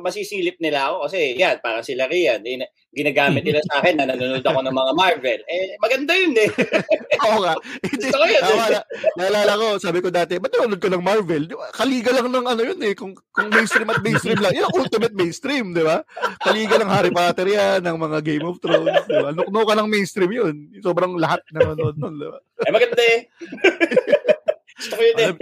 masisilip nila ako kasi yan, parang sila Rian, eh, ginagamit nila sa akin na nanonood ako ng mga Marvel. Eh, maganda yun eh. Oo nga. Gusto ko yun. tama na. Naalala ko, sabi ko dati, ba't nanonood ko ng Marvel? Kaliga lang ng ano yun eh. Kung, kung mainstream at mainstream lang. Yun ang ultimate mainstream, di ba? Kaliga ng Harry Potter yan, ng mga Game of Thrones, di ba? Nukno ka ng mainstream yun. Sobrang lahat nanonood nun, di ba? Eh, maganda eh. Gusto ko yun eh. Alam,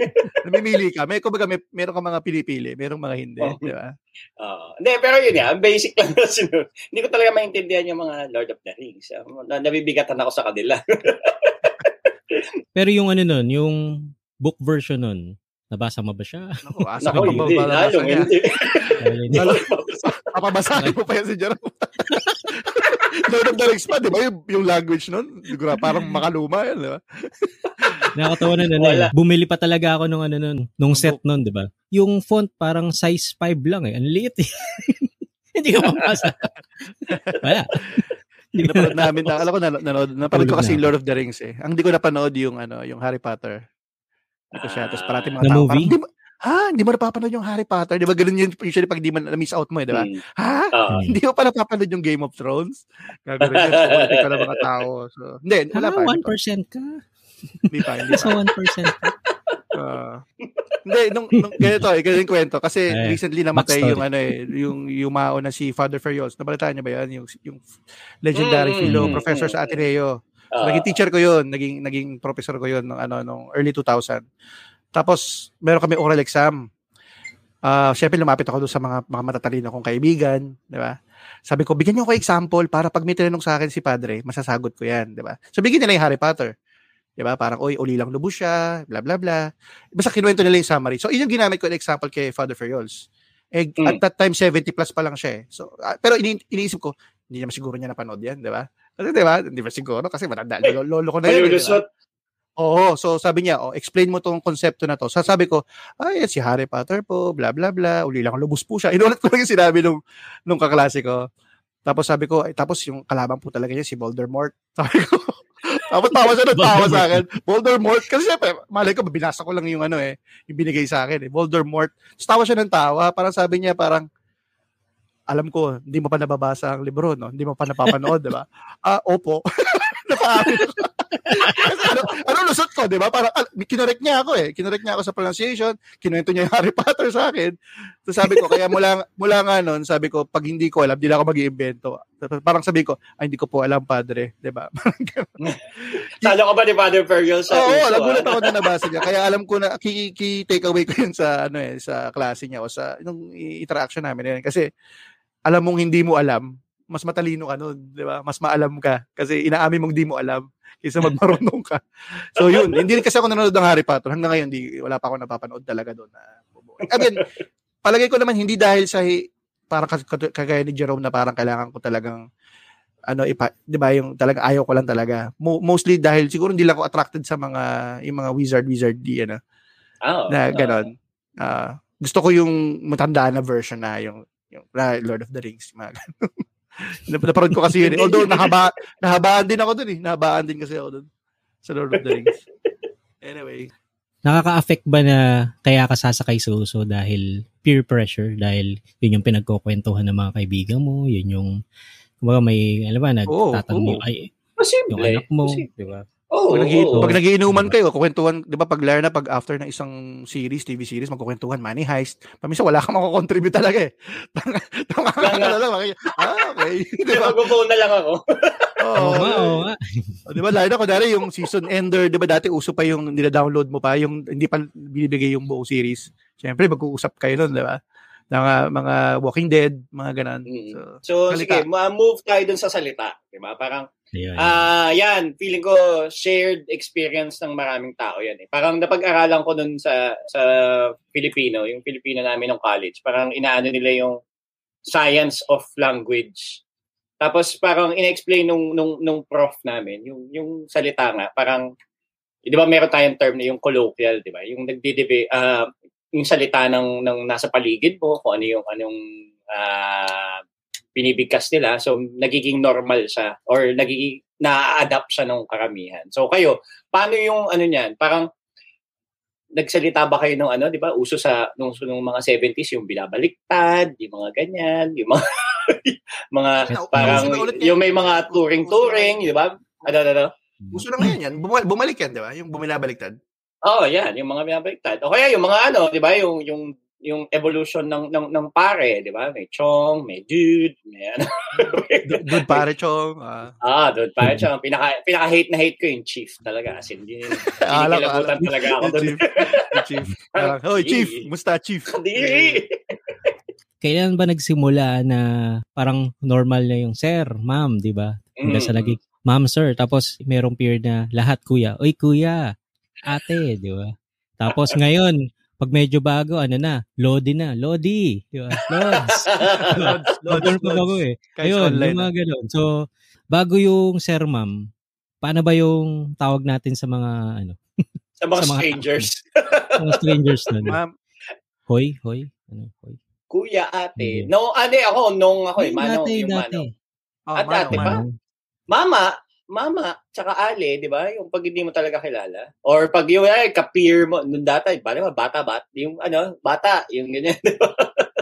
namimili ka. May, kumbaga, may, meron ka mga pinipili, merong mga hindi, Oh. di ba? Oo. hindi, pero yun yan, basic lang na sinunod. Hindi ko talaga maintindihan yung mga Lord of the Rings. Ah, Na, nabibigatan ako sa kanila. Pero yung ano nun, yung book version nun, Nabasa mo ba siya? Naku, asa Nako, ka hindi. pa ba Lalong hindi. Hindi. Lalo, papabasahin mo pa yan si Jerome. Lord of the Rings pa, di ba? Yung, yung language nun, siguro parang makaluma yan, di ba? Nakakatawa na ano Wala. eh. Bumili pa talaga ako nung ano nun, nung set nun, di ba? Yung font parang size 5 lang eh. Ang liit eh. Hindi ko mabasa. Wala. Hindi ko Napanood namin, na, alam ko, na, nanood, napanood ko kasi na yung Lord of the Rings eh. Ang di ko napanood yung, ano, yung Harry Potter. Hindi ko siya. Tapos parati mga Na tao, movie? parang, ha? Hindi mo napapanood yung Harry Potter? Di ba ganun yun usually pag di mo na-miss out mo eh, di ba? Hmm. Ha? Ah. Hindi mo pa napapanood yung Game of Thrones? Gagawin yun. Politik ka ng mga tao. So, hindi, wala pa. Ah, Hindi pa. 1% ka. Hindi pa. Hindi pa. Sa 1% ka. Ah. hindi, nung, nung ganito eh, ganito yung kwento. Kasi Eh, recently namatay yung ano eh, yung yumao na si Father Ferrios. Nabalitaan niyo ba yan? Yung, yung legendary Mm, philo mm, professor mm, sa Ateneo. So, Ah. naging teacher ko yun, naging naging professor ko yun nung ano nung early 2000. Tapos meron kami oral exam. Ah, syempre lumapit ako doon sa mga mga matatalino kong kaibigan, di ba? Sabi ko, bigyan niyo ako example para pag may tinanong sa akin si padre, masasagot ko 'yan, di ba? So bigyan nila yung Harry Potter. Di ba? Parang, oy, uli lang lubos siya, bla bla bla. Basta kinuwento nila yung summary. So, yun yung ginamit ko na example kay Father Ferriols. Eh, Mm. At that time, 70 plus pa lang siya eh. So, ah, pero ini iniisip ko, hindi naman siguro niya napanood yan, di ba? Kasi di ba? Hindi ba siguro? Kasi matanda. Lolo, lolo ko na yun. eh, di ba? Malulusot. Oo, so sabi niya, oh, explain mo tong konsepto na to. So sabi ko, ay, si Harry Potter po, bla bla bla, uli lang lubos po siya. Inulit ko lang yung sinabi nung, nung kaklase ko. Tapos sabi ko, ay, tapos yung kalaban po talaga niya, si Voldemort. Sabi ko, tapos tawa siya ng tawa sa akin. Voldemort, kasi syempre, malay ko, binasa ko lang yung ano eh, yung binigay sa akin eh, Voldemort. Tapos tawa siya ng tawa, parang sabi niya, parang, alam ko, hindi mo pa nababasa ang libro, no? Hindi mo pa napapanood, di ba? Ah, opo. Napaamin ako. Kasi ano, ano lusot ko, di ba? Parang, kinorek niya ako eh. Kinorek niya ako sa pronunciation. Kinuwento niya yung Harry Potter sa akin. So sabi ko, kaya mula, mula nga nun, sabi ko, pag hindi ko alam, di na ako mag-iimbento. Parang sabi ko, ay, hindi ko po alam, padre. Di ba? Talo ka ba ni Father Fergal sa Oo, puso, nagulat ah? ako na nabasa niya. Kaya alam ko na, ki, ki take away ko yun sa, ano eh, sa klase niya o sa, nung interaction namin. Yun. Kasi, alam mong hindi mo alam, mas matalino ka nun, di ba? Mas maalam ka. Kasi inaamin mong di mo alam kaysa magmarunong ka. So yun, hindi kasi ako nanonood ng Harry Potter. Hanggang ngayon, di, wala pa ako napapanood talaga doon. Na, I mean, palagay ko naman hindi dahil sa parang kagaya ni Jerome na parang kailangan ko talagang ano ipa, 'di ba yung talagang ayaw ko lang talaga. Mo- mostly dahil siguro hindi lang ako attracted sa mga yung mga wizard wizard di ano Ah, na ganon. Ah, gusto ko yung matandaan na version na yung yung Lord of the Rings, mga ganon. Nap- Naparod ko kasi yun. eh. Although nahaba, nahabaan din ako dun eh. Nahabaan din kasi ako dun sa Lord of the Rings. Anyway. Nakaka-affect ba na kaya ka sasakay sa uso dahil peer pressure? Dahil yun yung pinagkukwentuhan ng mga kaibigan mo, yun yung, kumbaga may, alam ba, nagtatanong oo. yung, ay, yung anak mo, di ba? Oo, Pag, nag- oo. pag nagiinuman kayo, kukwentuhan, di ba pag lalo na pag after ng isang series, TV series, magkukwentuhan, money heist, paminsan wala kang makakontribute talaga eh. Tama ka Nga. lang, maki- ah, okay. di ba? Mag-phone na lang ako. Oo. Oo nga, oo nga. O, di ba, lalo na kunwari yung season ender, di ba dati uso pa yung nila-download mo pa, yung hindi pa binibigay yung buong series. Siyempre, mag-uusap kayo nun, di ba? Mga, mga Walking Dead, mga ganan. Mm. So, So, Salita. sige, ma-move tayo dun sa salita. Diba? Parang, Ayun. ah, yan, feeling ko shared experience ng maraming tao yan. Eh. Parang napag-aralan ko dun sa sa Filipino, yung Filipino namin ng college. Parang inaano nila yung science of language. Tapos parang ina-explain nung, nung, nung prof namin, yung, yung salita nga, parang, di ba meron tayong term na yung colloquial, di ba? Yung nagdidebe, ah yung salita ng, ng nasa paligid mo, kung ano yung, anong, ah binibigkas nila. So, nagiging normal siya or nagiging na-adapt siya ng karamihan. So, kayo, paano yung ano niyan? Parang, nagsalita ba kayo ng ano, di ba? Uso sa, nung, nung mga 70s, yung binabaliktad, yung mga ganyan, yung mga, mga parang, yung may mga touring-touring, di ba? Ano, ano, ano? uso na ngayon yan. Bumal- bumalik yan, di ba? Yung bumilabaliktad. Oo, oh, yan, yung mga binabaliktad. O kaya yung mga ano, di ba? Yung, yung, yung evolution ng, ng, ng pare, di ba? May chong, may dude, may ano. Du- Dude pare chong. ah. Ah, doon pa siya. Pinaka, pinaka-hate na hate ko yung chief talaga. As in, yun, alam. talaga ako doon. chief. Chief. Parang, Hoy, chief. Musta, chief? Hindi. Kailan ba nagsimula na parang normal na yung sir, ma'am, di ba? Hanggang sa Mm. naging, ma'am, sir. Tapos merong period na lahat kuya. Oy, kuya. Ate, di ba? Tapos ngayon, Pag medyo bago, ano na, Lodi na. Lodi. Di ba? Lods. Lods, lods, Lods, pa lods. eh. Ayun, online yung mga ganun. So, bago yung Sir Ma'am, paano ba yung tawag natin sa mga, ano, Sa mga Sa mga- strangers. mga strangers na? Ma'am, Hoy, hoy. Ano, hoy. Kuya, ate. Hindi. No, ate ako, nung ako eh. Manong, yung manong. oh, At manong, dati pa? manong. Manong. Mama, mama, tsaka ale, di ba? Yung pag hindi mo talaga kilala. Or pag yung ay, ka-peer mo, nung dati, bali ba, bata, bat, yung ano, bata, yung ganyan, di ba?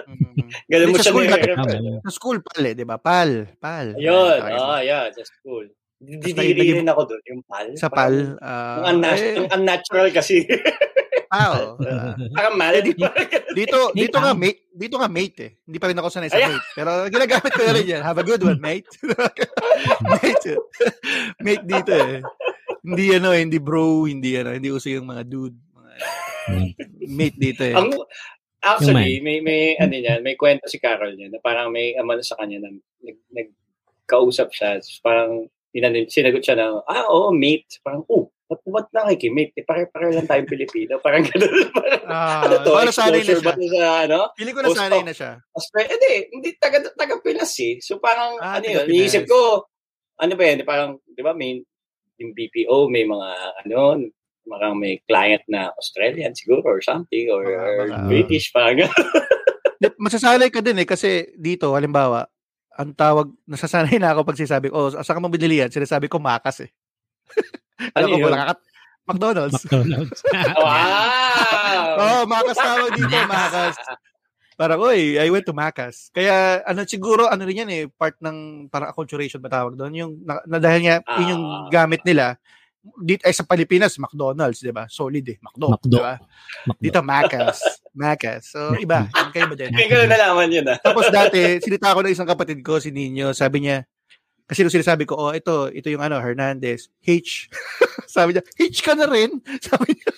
Mhm. Ganun mo siya school. Tama. Sa school, pal eh, di ba? Pal, pal. Ayun, Ay, ah, yeah, sa school. Didiri rin ako doon, yung pal. Sa pal. ah, Ang, unna- eh, ang unnatural kasi. ah, oh, ah. Parang mal. Dito, Mate, dito nga ah. mate, dito nga mate eh. Hindi pa rin ako sanay sa Ayan. mate. Pero ginagamit ko na rin yan. Have a good one, mate. mate. eh. mate dito eh. Hindi ano, eh, hindi bro, hindi ano, hindi uso yung mga dude. Mga, mate dito eh. Ang, actually, may, may, ano yan, may kwento si Carol niya na parang may amano sa kanya na nag, nagkausap siya. Parang inanin, sinagot siya na, ah, oo, mate. Parang, oh, ba't, ba't nakikimate? Eh, pare-pare lang tayong Pilipino. Parang gano'n. Parang, Ah, ano to, wala sanay na siya. ba to sa, ano? Pili ko na sanay na siya. Australia, hindi, hindi, taga, taga Pinas eh. So parang, Ah, ano yun, iniisip ko, ano ba yan, parang, di ba, may, yung BPO, may mga, ano, parang may client na Australian siguro or something, or, Mga- or mga- British, parang, Masasanay ka din eh kasi dito halimbawa ang tawag nasasanay na ako pag sinasabi ko oh saan ka mo binili yan sinasabi ko makas eh Ano alam ko yun? wala ka McDonald's McDonald's. wow! oh makas tawag dito makas parang oy I went to makas kaya ano siguro ano rin yan eh part ng parang acculturation ba tawag doon yung na, na dahil nga yun yung Ah. gamit nila dito ay sa Pilipinas McDonald's di ba solid eh McDo, Macdo. di ba McDo. dito makas makas so iba yung kayo ba din Ngayon ko na nalaman yun ah. Tapos dati, sinita ko ng isang kapatid ko, si Nino, sabi niya, kasi nung sinasabi ko, oh, ito, ito yung ano, Hernandez, H. sabi niya, H ka na rin. Sabi niya,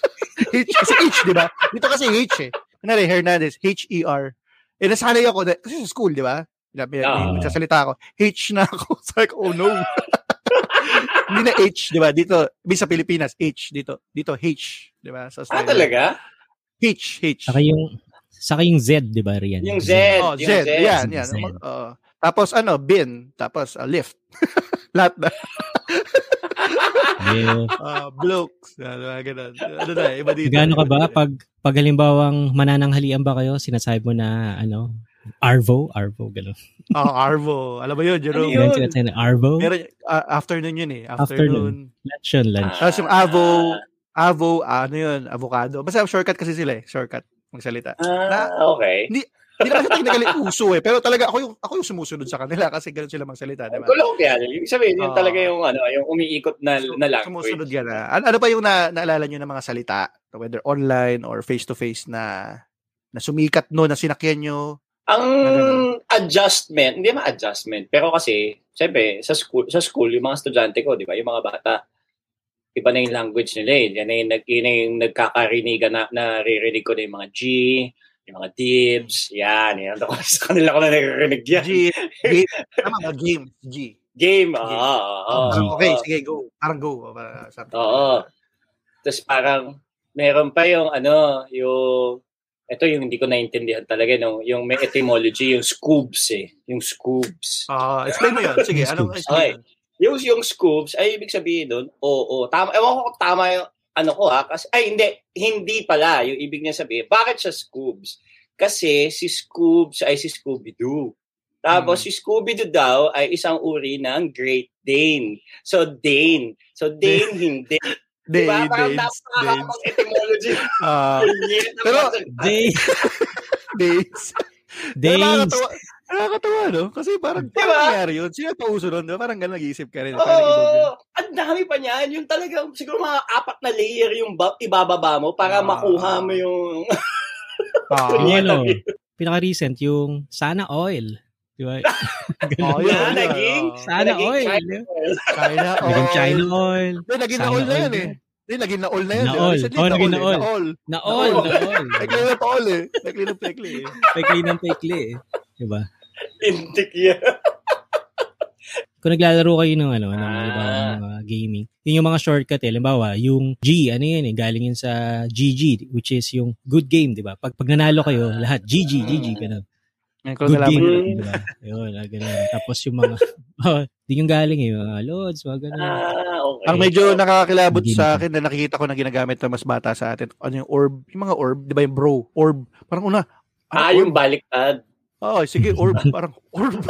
H, kasi H, di ba? Dito kasi H eh. Kunwari, Hernandez, H-E-R. Eh, nasanay ako, na- kasi sa school, di ba? May, may, Ah. magsasalita ako, H na ako. Sabi ko, oh no. Hindi na H, di ba? Dito, sa Pilipinas, H. Dito, dito H. Di ba? Sa Ah, talaga? H, H. Saka yung, saka yung Z, di ba, Rian? Yung Z. Oh, yung Z. Z. Yan, yan. Z. Oo. Tapos ano, bin. Tapos uh, lift. Lahat na. Yeah. Uh, blokes. Ano, ganun. Ano na, iba dito. Gaano ka ba pag pag halimbawang manananghalian ba kayo, sinasabi mo na ano, Arvo, Arvo gano'n. Oh, Arvo. Alam mo yun, Jerome? Ano yun? Na Arvo. Meron, uh, afternoon yun eh. Afternoon. Lunch yun, lunch. Tapos yung Avo, Avo, ano yun, avocado. Basta shortcut kasi sila eh. Shortcut magsalita. Ah, okay. Hindi naman siya technically uso eh. Pero talaga ako yung, ako yung sumusunod sa kanila kasi ganun sila magsalita. Diba? Colloquial. Yung sabihin, yun Ah. talaga yung ano, yung umiikot na, Su- na Sumusunod language. ka na. Ano, ano pa yung na, naalala nyo ng mga salita? Whether online or face-to-face na na sumikat no, na sinakyan nyo. Ang adjustment, hindi ma adjustment, pero kasi, syempre, sa school, sa school, yung mga estudyante ko, di ba, yung mga bata, iba na yung language nila eh. Yan na yung, yun na yung nagkakarinigan na, naririnig ko na yung mga G, yung mga dibs, yan, yan. Ako, sa kanila ko na naririnig yan. G, game. Tama ba? Game. G. Game, Game. oo, oo, oo. Parang, okay, oo. sige, go. Parang go. Para. Oo. Tapos parang, meron pa yung ano, yung, ito yung hindi ko naintindihan talaga, no? yung may etymology, yung scoobs eh. Yung scoobs. Ah, explain mo yun. Sige, anong Okay. explain yun? Yung, yung scoobs, ay ibig sabihin doon, oo, tama, ewan ko tama yung ano ko ha, kasi, ay hindi, hindi pala yung ibig niya sabihin. Bakit siya scoobs? Kasi si Scoobs ay si Scooby-Doo. Tapos Hmm. si Scooby-Doo daw ay isang uri ng Great Dane. So Dane. So Dane hindi. Day, Diba? Parang napakakapag etymology. Ah, pero, days. Pero days. Nakakatawa, no? Kasi parang, Diba? paano nangyari yun? Sino pa uso nun? Diba? Parang gano'n nag-iisip ka rin. Oo, Parang nag-ibig. ang dami pa niyan. Yung talagang, siguro mga apat na layer yung ba- ibababa mo para Ah. makuha mo yung... Ah, Yung Yan ano, pinaka-recent, yung Sana Oil. Di ba? oh, yun, Yan, yun, naging- oh. Sana Naging Oil. China oil. China oil. Naging China Oil. Hindi, naging Sana na-all na oil yan na. eh. Hindi, naging na-all na yan. Na di ba? all. Recently, Oh, naging na-all eh, na-all. Na-all. Na all, Oo. na all. Pekli na all eh. Pekli na pekli eh. Pekli ng pekli eh. Di ba? Intik yan. Kung naglalaro kayo ng ano, ng Ah. ibang mga gaming, yun yung mga shortcut eh. Halimbawa, yung G, ano yun eh, galing yun sa GG, which is yung good game, di ba? Pag, pag nanalo kayo, lahat, GG, GG, ganun. Good game, yun. yun. di ba? Yun, ah, ganun. Tapos yung mga, oh, di yung galing eh, mga loads, mga ganun. Ah, okay. Ang medyo nakakilabot Game sa akin na nakikita ko na ginagamit ng mas bata sa atin, ano yung orb, yung mga orb, di ba yung bro, orb, parang una, ano, Ah, yung baliktad. Oo, sige, orb, parang orb.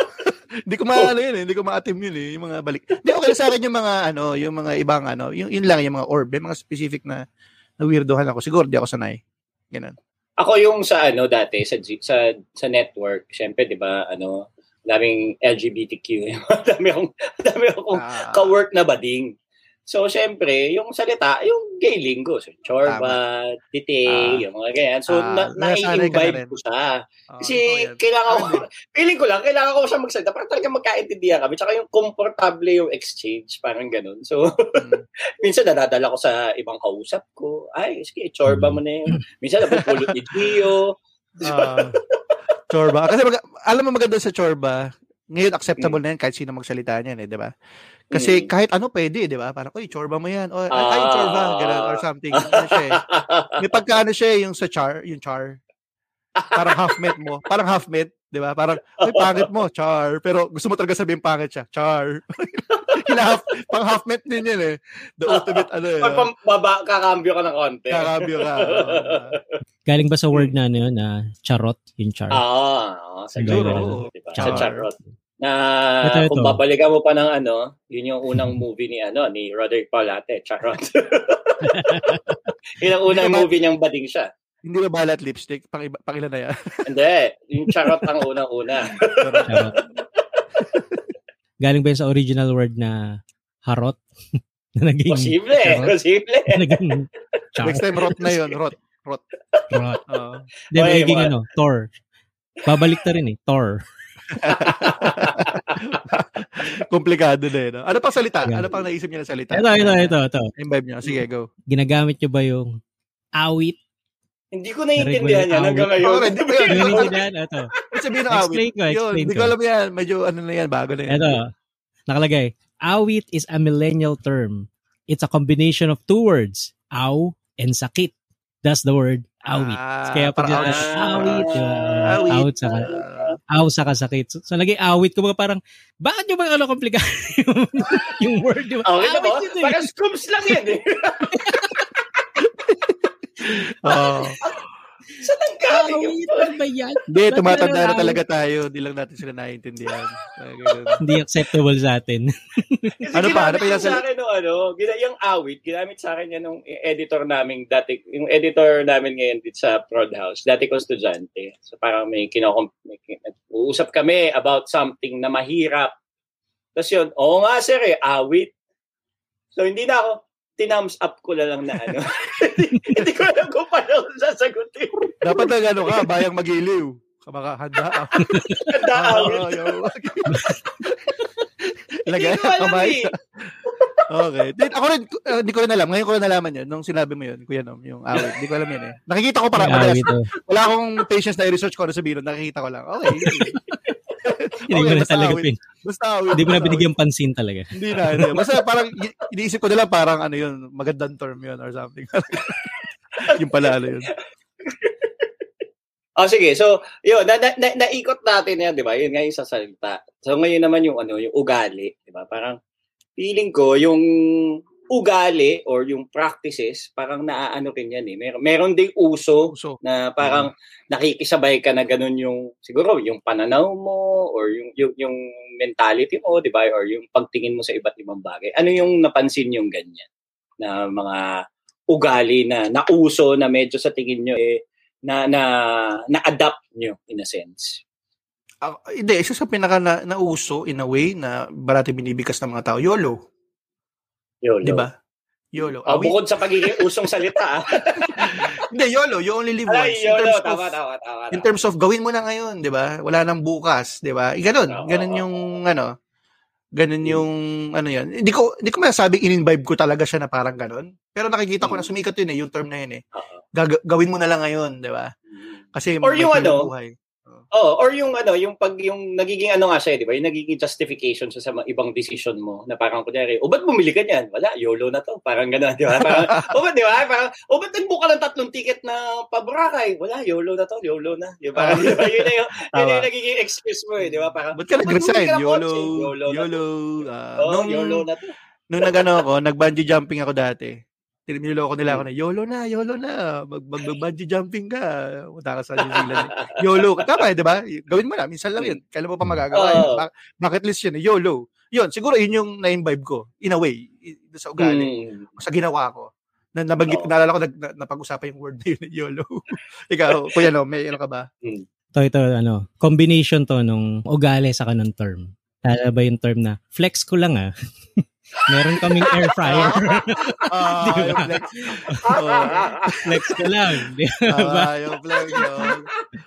Hindi ko maano yun eh, hindi ko ma-atim yun eh, yung mga balik. Hindi, okay sa akin yung mga ano, yung mga ibang ano, yung yun lang, yung mga orb, yung mga specific na, na weirdohan ako. Siguro di ako sanay. Ganun. Ako yung sa ano dati sa sa sa network, syempre 'di ba, ano, daming LGBTQ. dami akong dami akong Ah, ka-work na bading. So, syempre, yung salita, yung gay lingo. So, chorba, tite, Ah. yung mga ganyan. So, Ah, na, ka na ko siya. oo, Kasi yan. kailangan ko, Ano feeling ko lang, kailangan ko siya magsalita para talaga magkaintindihan kami. Tsaka yung komportable yung exchange, parang ganun. So, Mm. minsan nadadala ko sa ibang kausap ko. Ay, sige, chorba mo na yun. Minsan napupulot ni Gio. Ah, chorba. Kasi mag- alam mo maganda sa chorba, ngayon acceptable na yan kahit sino magsalita niyan eh, di ba? Kasi Mm. kahit ano pwede, di ba? Parang, uy, chorba mo yan. O, ay, Ah. ay, chorba, ganun, or something. Ano siya eh. May pagkaano siya eh, yung sa char, yung char. Parang half met mo. Parang half met, di ba? Parang, ay, pangit mo, char. Pero gusto mo talaga sabihin pangit siya, char. Hila-half, pang half met din yun eh. The ultimate, ano eh. Pag baba, kakambyo ka ng konti. Kakabyo ka. Galing ba sa word na ano yun, na charot, yung char? Ah, oo, sa Siguro, charot. oo. Diba? Char. Sa charot. Na Ito, ito. kung babalikan mo pa ng ano, yun yung unang movie ni ano ni Roderick Paulate, Charot. yun ang unang Hindi movie niyang bading siya. Hindi ba balat lipstick? Pang, iba, pang ilan na yan? Hindi, yung Charot ang unang-una. Charot. Galing ba yun sa original word na harot? na naging Posible, charot? posible. naging char. Next time, rot na yun. Rot. Rot. Rot. Oo. Hindi, Okay, magiging mga- ano, Thor. Babalik ta rin eh, Thor. Komplikado na eh. No? Ano pang salita? Yeah. Ano pang naisip niya na salita? Ito, ito, ito, ito. Imbibe niyo. Sige, go. Ginagamit nyo ba yung awit? Hindi ko naiintindihan yan hanggang ngayon. hindi ko naiintindihan? Ito. Ano sabihin ng Explain awit? ko, Yun, explain hindi ko. ko alam yan. Medyo ano na yan, bago na yan. Ito. Nakalagay. Awit is a millennial term. It's a combination of two words, aw and sakit. That's the word awit. Ah, Kaya pag parang yun, ouch. awit, diba? Awit. Out saka, aw saka sakit. So, so naging awit ko parang, bakit nyo ba ano komplikado yung, yung word? Diba? Okay na ba? Awit yun eh. Parang scoops lang yan eh. Oo. Saan ang galing yung Awit, ano ba yan? Hindi, tumatanda na talaga tayo. Hindi lang natin sila naiintindihan. Ganun. Hindi acceptable sa atin. Kasi Ano pa? Ano pa yung sa akin nung ano, gina, yung awit, ginamit sa akin yan nung editor namin dati, yung editor namin ngayon dito sa Prod House, dati ko estudyante. So parang may kinokom, uusap kami about something na mahirap. Tapos yun, oo nga sir eh, awit. So hindi na ako, tinums up ko na lang na ano. hindi, hindi ko alam kung paano ko sasagutin. Dapat na ano ka, bayang magiliw. Kamaka, handa ka. Handa awit. Oo, yung- Lagay Hindi ko ang alam kamay. eh. Okay. Then, ako rin, uh, hindi ko rin alam. Ngayon ko rin nalaman yun. Nung sinabi mo yun, Kuya Nom, yung awit. Hindi ko alam yun eh. Nakikita ko para madalas. oh. Wala akong patience na i-research ko ano sabihin. Nakikita ko lang. Okay. Hindi Okay, na basta talaga awit. Basta awit. Hindi mo na binigyan pansin talaga. Hindi na. Hindi. Basta parang iniisip ko na lang parang ano yun, magandang term yun or something. yung pala ano yun. Oh, sige. So, yun, na, na, na, naikot natin yan, di ba? Yun nga yung sa salita. So, ngayon naman yung, ano, yung ugali, di ba? Parang, feeling ko, yung ugali or yung practices, parang naaano rin yan eh. Meron, meron ding uso So, na parang nakikisabay ka na ganun yung, siguro, yung pananaw mo or yung, yung, yung mentality mo, di ba? Or yung pagtingin mo sa iba't ibang bagay. Ano yung napansin yung ganyan? Na mga ugali na nauso na medyo sa tingin nyo eh, na na na-adapt nyo in a sense. ah, hindi, isa sa pinaka na, nauso in a way na barati binibigkas ng mga tao, YOLO. YOLO. Di ba? YOLO. Awit- bukod sa pagiging usong salita. ah. Hindi, YOLO. You only live once. Ay, in, YOLO. terms Tama, of, tama, tama. in tama. terms of gawin mo na ngayon, di ba? Wala nang bukas, di ba? Eh, Ganun. Oo, Ganun oo, yung, ano, ganun yung, ano yan. Hindi ko, hindi ko masasabing in-imbibe ko talaga siya na parang ganun. Pero nakikita ko na Mm. sumikat yun eh, yung term na yun eh. Gag- gawin mo na lang ngayon, di ba? Mm. Kasi Or yung ano, buhay. Oh, or yung ano, yung pag yung nagiging ano nga siya, di ba? Yung nagiging justification sa, sa mga ibang decision mo na parang kunyari, o ba't bumili ka niyan? Wala, YOLO na to. Parang gano'n, di ba? Parang, o ba't, di ba? Parang, o ba't nagbook ka ng tatlong ticket na paburakay? Wala, YOLO na to, YOLO na. Di ba? Di ba? Yun na yung, yun yung nagiging excuse mo eh, di ba? Parang, Ba't ka nag-resign? "Ba't bumili ka ng YOLO, kotse?" YOLO. YOLO. ah, Oh, nung, YOLO na to. nung nag-ano ako, nag-bungee jumping ako dati. Niloko nila ako na, YOLO na, YOLO na. Mag, mag, mag-bungee jumping ka. Punta ka sa New Zealand. eh. YOLO. Tama eh, di ba? Gawin mo na. Minsan lang yun. Kailan mo pa magagawa yun? Oo. Ba- bucket list yun eh. YOLO. Yun, siguro yun yung na-imbibe ko. In a way. Sa ugali. Mm. Sa ginawa ko. Na, nabanggit, Oo. naalala ko, nag, na, napag-usapan yung word na yun, YOLO. Ikaw, kuya no, may ano ka ba? Ito, ito, ano, combination to nung ugali sa kanong term. Tala ba yung term na, flex ko lang ah. Meron kaming air fryer. Ah, Di ba? yung flex. Oo. flex ko lang. Di ba? Ah, yung flex. yun.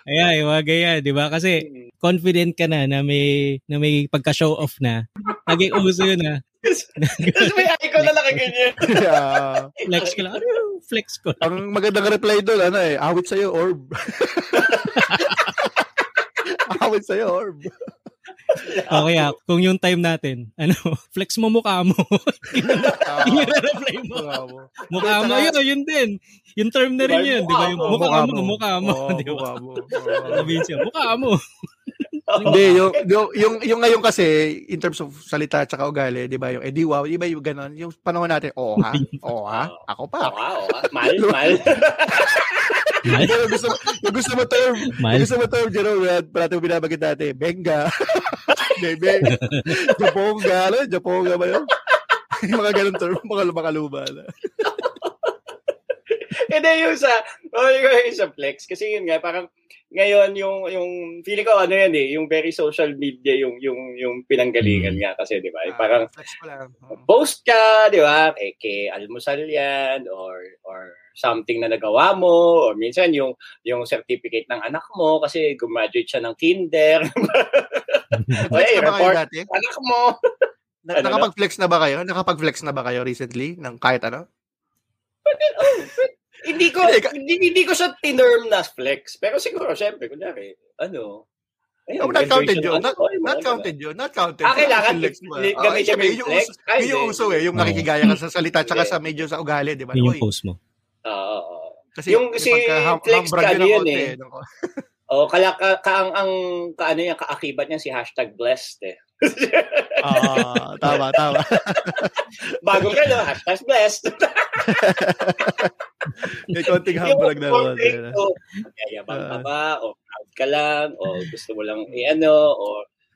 Ayan, yung mga ganyan, di ba? Kasi confident ka na na may, na may pagka-show off na. Naging uso yun ah. Tapos may icon na nakaganyan. Yeah. Flex ko lang. Ano? Flex ko lang. Ang magandang reply doon, ano eh, awit sa'yo, orb. awit sa'yo, orb. O kaya, kung yung time natin, ano, flex mo mukha mo. Ah, yung reply mo. Mukha mo, yun, yun din. Yung term na rin yun, di ba? Yung mukha mo, mukha mo. Oo, Di ba? mukha mo. Sabihin siya, mukha mo. Hindi, yung, yung, yung, yung ngayon kasi, in terms of salita at saka ugali, di ba, yung edi wow, di ba yung ganon, yung panahon natin, oo ha, oo ha, ako Oo, pa. oo. Mahal, mahal. yung gusto, yung gusto mo term, yung gusto mo term, Jerome, parati mo binabagit dati, benga, bebe, japonga, ano, japonga ba yun? yung mga ganun term, mga lumakaluma na. Hindi yung sa, oh, yung sa flex. Kasi yun nga, parang ngayon yung, yung, feeling ko ano yan eh, yung very social media, yung, yung, yung pinanggalingan Mm. nga kasi, di ba? Parang, flex ko lang. Oo. post ka, di ba? Kay, kay almusal yan, or, or something na nagawa mo, or minsan yung, yung certificate ng anak mo, kasi gumraduate siya ng kinder. Oy, na ba kayo report, dati? anak mo. Na, Ano, nakapag-flex na ba kayo? Nakapag-flex na ba kayo recently ng kahit ano? Hindi ko, Hindi, ka- hindi, hindi ko siya tinerm na flex. Pero siguro, syempre, kunyari, ano, ayun, Oh, not counted yun. Not, ano, mga not counted yun. Not counted. Ah, kailangan Flex mo. syempre, mo yung yun flex? uso- Ay, Yun yung uso eh. Yung nakikigaya ka sa salita tsaka sa medyo sa ugali, di ba? Yun yung post mo. Oo, oo. Kasi yung si flex ka yun ng yun eh. Oh, kaya ka, ka ang, ang kaano yan, kaakibat niya si hashtag blessed eh. Ah, tama, tama. Bagong ka, no? Hashtag blessed. May konting hambrag na naman. oh, yayabang ka Ah. ba? O proud ka lang? O gusto mo lang i-ano? O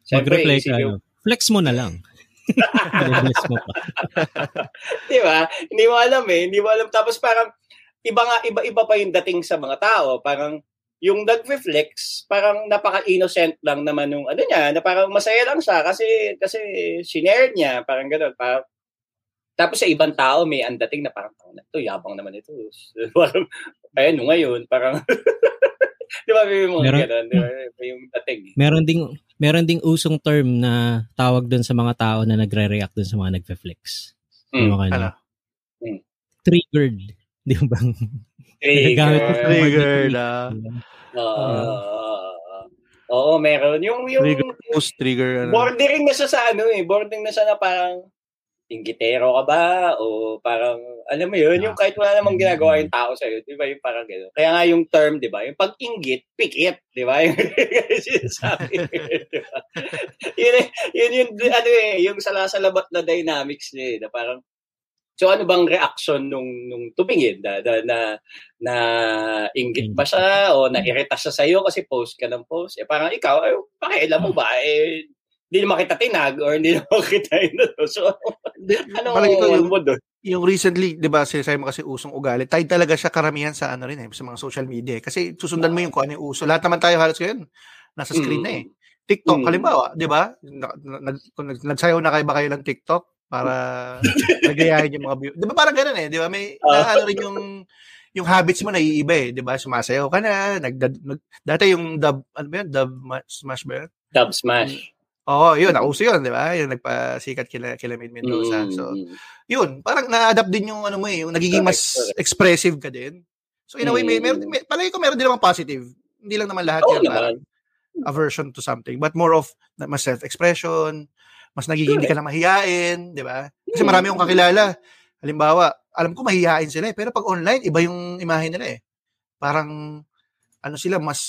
Siyempre, Mag-reply ka, ano, flex mo na lang. flex mo pa. Di ba? Hindi mo alam eh. Hindi mo alam. Tapos parang, iba nga, iba-iba pa yung dating sa mga tao. Parang, yung nag-reflex, parang napaka-innocent lang naman nung ano niya, na parang masaya lang siya kasi, kasi sinare niya, parang gano'n. Parang, tapos sa ibang tao, may ang dating na parang, "Tang ina, ito, yabang naman ito. parang, ayun, nung ngayon, parang, di ba, may mga Meron- gano'n, di ba, yung dating. eh. Meron ding meron ding usong term na tawag doon sa mga tao na nagre-react doon sa mga nagfe-flex. Mm. Ano, Ano? Mm. Triggered. Di ba? Sa Trigger na. Oo. Oo, meron. Yung, yung, Trigger post, trigger. Ano. bordering na siya sa ano eh. Bordering na siya na parang inggitero ka ba? O parang, alam mo yun, yung kahit wala namang ginagawa yung tao sa'yo, di ba? Yung parang gano'n. Kaya nga yung term, di ba? Yung pag-inggit, pikit, di ba? Yung sinasabi. di ba? Yun, yun yung, ano eh, yung salasalabat na dynamics niya eh, na parang, So ano bang reaction nung nung tumingin na na na, na inggit ba siya o nairita siya sa iyo kasi post ka ng post eh parang ikaw ay pakialam mo ba eh hindi naman kita tinag or hindi naman kita ino so ano Palagi ko yung, mo doon yung recently, di ba, sinasabi mo kasi usong ugali, tied talaga siya karamihan sa ano rin eh, sa mga social media. eh. Kasi susundan mo yung kung ano yung uso. Lahat naman tayo halos ngayon, nasa screen na eh. TikTok, Mm. halimbawa, di ba? Nag, nag, nagsayaw na kayo ba kayo ng TikTok para nagayahin yung mga view. Di ba parang ganun eh, di ba? May, na, ano rin yung, yung habits mo naiiba eh, di ba? Sumasayaw ka na, nag, nag, dati yung dub, ano ba yun? Dub ma- smash ba yun? dub smash Oo, yun, nauso yun, di ba? Yung nagpasikat kila, kila Mid Mendoza. Mm, So, mm. yun, parang na-adapt din yung ano mo eh, yung nagiging mas expressive ka din. So in a way, may, Mm. meron, may, palagi ko meron din naman positive. Hindi lang naman lahat Oo yan. naman. Parang, aversion to something, but more of mas self-expression, mas nagiging hindi ka na mahiyain, di ba? Kasi marami akong kakilala. Halimbawa, alam ko mahihain sila eh, pero pag online, iba yung imahe nila eh. Parang, ano sila, mas,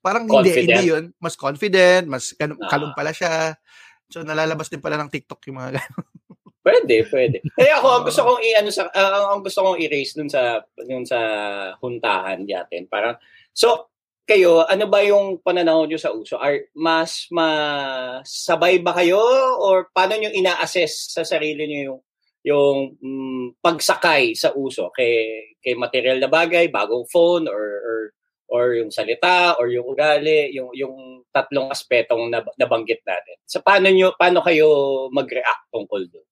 parang hindi, Confident. hindi yun. Mas confident, mas kalum, Ah. pala siya. So, nalalabas din pala ng TikTok yung mga ganun. Pwede, pwede. Kaya ako, ang gusto kong i-ano sa, ah, ang gusto kong i-raise dun sa, dun sa huntahan natin. Parang, so, kayo, ano ba yung pananaw nyo sa uso? Are, mas masabay ba kayo? Or paano nyo ina-assess sa sarili nyo yung, yung mm, pagsakay sa uso? Kay, kay material na bagay, bagong phone, or, or, or yung salita, or yung ugali, yung, yung tatlong aspetong nab- nabanggit natin. So, paano nyo, paano kayo mag-react tungkol doon?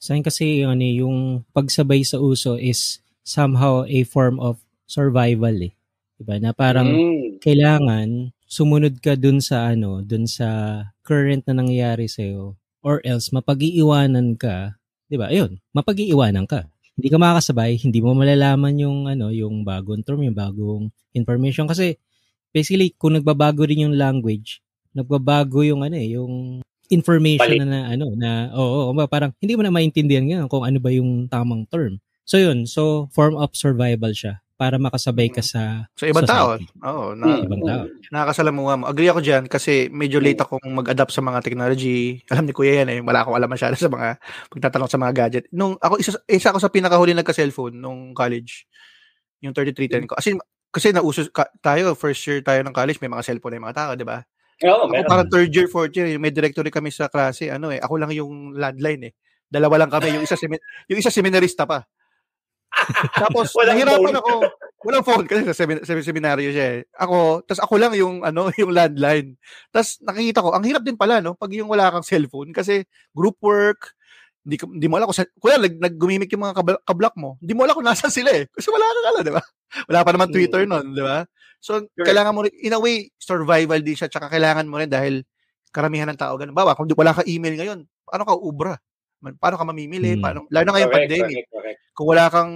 Sa kasi yung, ano, yung pagsabay sa uso is somehow a form of survival eh. Diba? Na parang Mm. kailangan sumunod ka dun sa ano, dun sa current na nangyayari sa or else mapag-iiwanan ka, 'di ba? Ayun, mapag-iiwanan ka. Hindi ka makakasabay, hindi mo malalaman yung ano, yung bagong term, yung bagong information kasi basically kung nagbabago rin yung language, nagbabago yung ano eh, yung information Balik. na, na ano na oo, oo, parang hindi mo na maintindihan ngayon kung ano ba yung tamang term. So yun, so form of survival siya para makasabay ka sa So, ibang tao. Society. Oo, Mm. na, ibang tao. nakakasalamuha mo. Agree ako dyan kasi medyo late akong mag-adapt sa mga technology. Alam ni Kuya yan eh. Wala akong alam masyado sa mga pagtatanong sa mga gadget. Nung ako, isa, isa ako sa pinakahuli nagka-cellphone nung college. Yung 3310 ko. Kasi, kasi nauso ka, tayo, first year tayo ng college, may mga cellphone na yung mga tao, di ba? Oo, Ako meron. parang third year, fourth year, may directory kami sa klase. Ano eh, ako lang yung landline eh. Dalawa lang kami. Yung isa, semi, yung isa seminarista pa. Tapos, Walang nahirapan phone. ako. Walang phone kasi sa, semin- seminaryo siya eh. Ako, tas ako lang yung ano, yung landline. Tas nakikita ko, ang hirap din pala no pag yung wala kang cellphone kasi group work, hindi, hindi mo alam kung sa, kuya, nag, naggumimik yung mga kabl- kablock mo. Hindi mo alam kung nasaan sila eh. Kasi wala kang alam, di ba? Wala pa naman Twitter Mm. nun, di ba? So, Correct. kailangan mo rin, in a way, survival din siya, tsaka kailangan mo rin dahil karamihan ng tao ganun. Bawa, kung di, wala ka email ngayon, paano ka ubra? Paano ka mamimili? Mm. Paano, lalo na ngayong Correct, pandemic correct, correct. kung wala kang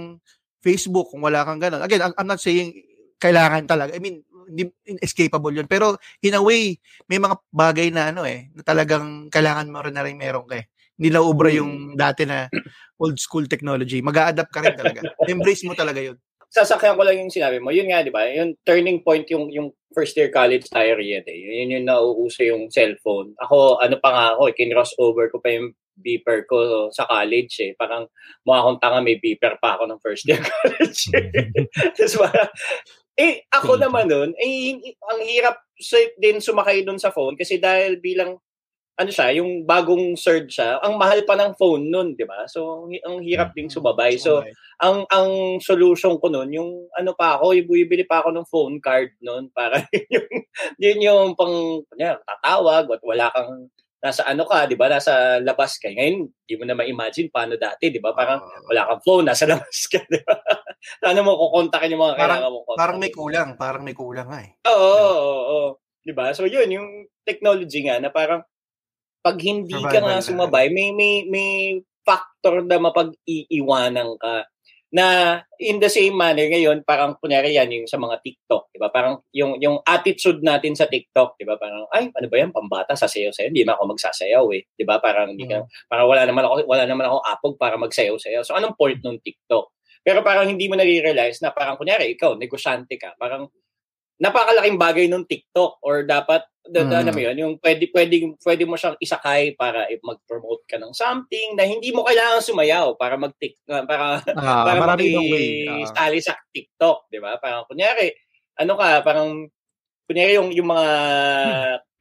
Facebook, kung wala kang ganun. Again, I'm, not saying kailangan talaga. I mean, hindi inescapable yun. Pero in a way, may mga bagay na ano eh, na talagang kailangan mo rin na rin meron ka eh. Hindi na ubra yung dati na old school technology. mag adapt ka rin talaga. Embrace mo talaga yun. Sasakyan ko lang yung sinabi mo. Yun nga, di ba? Yung turning point yung yung first year college tayo rin eh. Yun yung nauuso yung cellphone. Ako, ano pa nga ako, eh, kinross over ko pa yung beeper ko sa college eh. Parang mukha akong tanga, may beeper pa ako ng first year college. Tapos parang, eh, ako naman nun, eh, ang hirap din sumakay dun sa phone kasi dahil bilang ano siya, yung bagong surge siya, ang mahal pa ng phone nun, di ba? So, ang- hirap ding sumabay. So, ang ang solution ko noon yung ano pa ako, yung bibili pa ako ng phone card noon para yung yun yung pang kanya, tatawag at wala kang nasa ano ka, 'di ba? Nasa labas ka. Ngayon, di mo na ma-imagine paano dati, 'di ba? Parang wala kang phone, nasa labas ka, 'di ba? Paano mo kukontakin yung mga Parang- kailangan mo kontakin? Parang may kulang. Parang may kulang nga eh. Oo, oo, oo. 'Di ba? So yun yung technology nga na parang pag hindi ka Survival nga na. sumabay, may may may factor na mapag-iiwanan ka na in the same manner ngayon parang kunyari yan yung sa mga TikTok, 'di ba? Parang yung yung attitude natin sa TikTok, 'di ba? Parang ay, ano ba yan, pambata sasayaw sayaw, hindi na ako magsasayaw eh, 'di ba? Parang hindi ka parang wala naman ako wala naman ako apog para magsayaw-sayaw. So anong point ng TikTok? Pero parang hindi mo nare-realize na parang kunyari ikaw, negosyante ka, parang napakalaking bagay ng TikTok or dapat da, da, Mm. alam mo yun, yung pwede, pwede, pwede mo siyang isakay para i- mag-promote ka ng something na hindi mo kailangan sumayaw para mag para Ah, para ibang way. Ah. sa TikTok, di ba? Parang kunyari, ano ka, parang kunyari yung, yung mga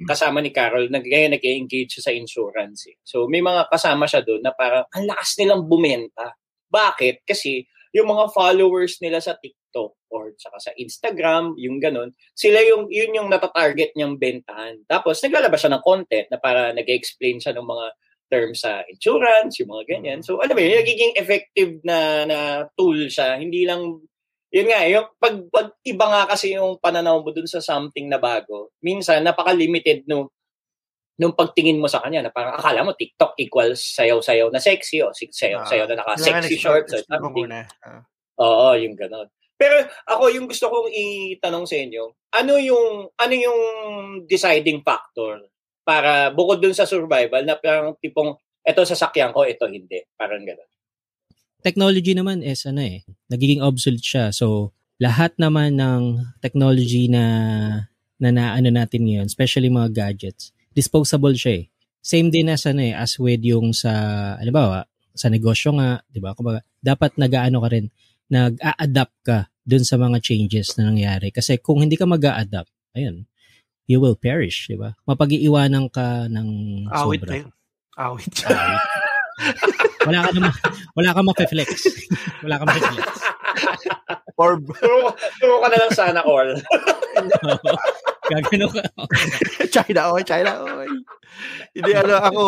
kasama ni Carol, nag, ngayon nag-engage siya sa insurance. Eh. So may mga kasama siya doon na parang ang lakas nilang bumenta. Bakit? Kasi yung mga followers nila sa TikTok or saka sa Instagram, yung ganun, sila yung, yun yung natatarget niyang bentahan. Tapos, naglalabas siya ng content na para nag-explain siya ng mga terms sa insurance, yung mga ganyan. So, alam mo yun, nagiging effective na, na tool siya. Hindi lang, yun nga, yung pag, pag iba nga kasi yung pananaw mo dun sa something na bago, minsan, napaka-limited no, nung pagtingin mo sa kanya na parang akala mo TikTok equals sayaw-sayaw na sexy o sayaw-sayaw na Kailangan naka-sexy explore- shorts or something. Ah. Oo, yung ganon. Pero ako yung gusto kong itanong sa inyo, ano yung ano yung deciding factor para bukod dun sa survival na parang tipong ito sasakyan ko, ito hindi. Parang gano'n. Technology naman is ano eh, nagiging obsolete siya. So, lahat naman ng technology na na naano natin ngayon, especially mga gadgets, disposable siya eh. Same din as ano eh, as with yung sa, ano ba, sa negosyo nga, di ba? Kumbaga, dapat nag-aano ka rin, nag-a-adapt ka dun sa mga changes na nangyari. Kasi kung hindi ka mag-a-adapt, ayun, you will perish, di ba? Mapag-iiwanan ka ng Awit sobra. na yun. Awit. Awit. wala ka naman, wala ka ma-flex. wala ka ma-flex. Orb. Turo, ka na lang sana all. Gagano ka. China, oy, China, oy. Hindi, ano, ako,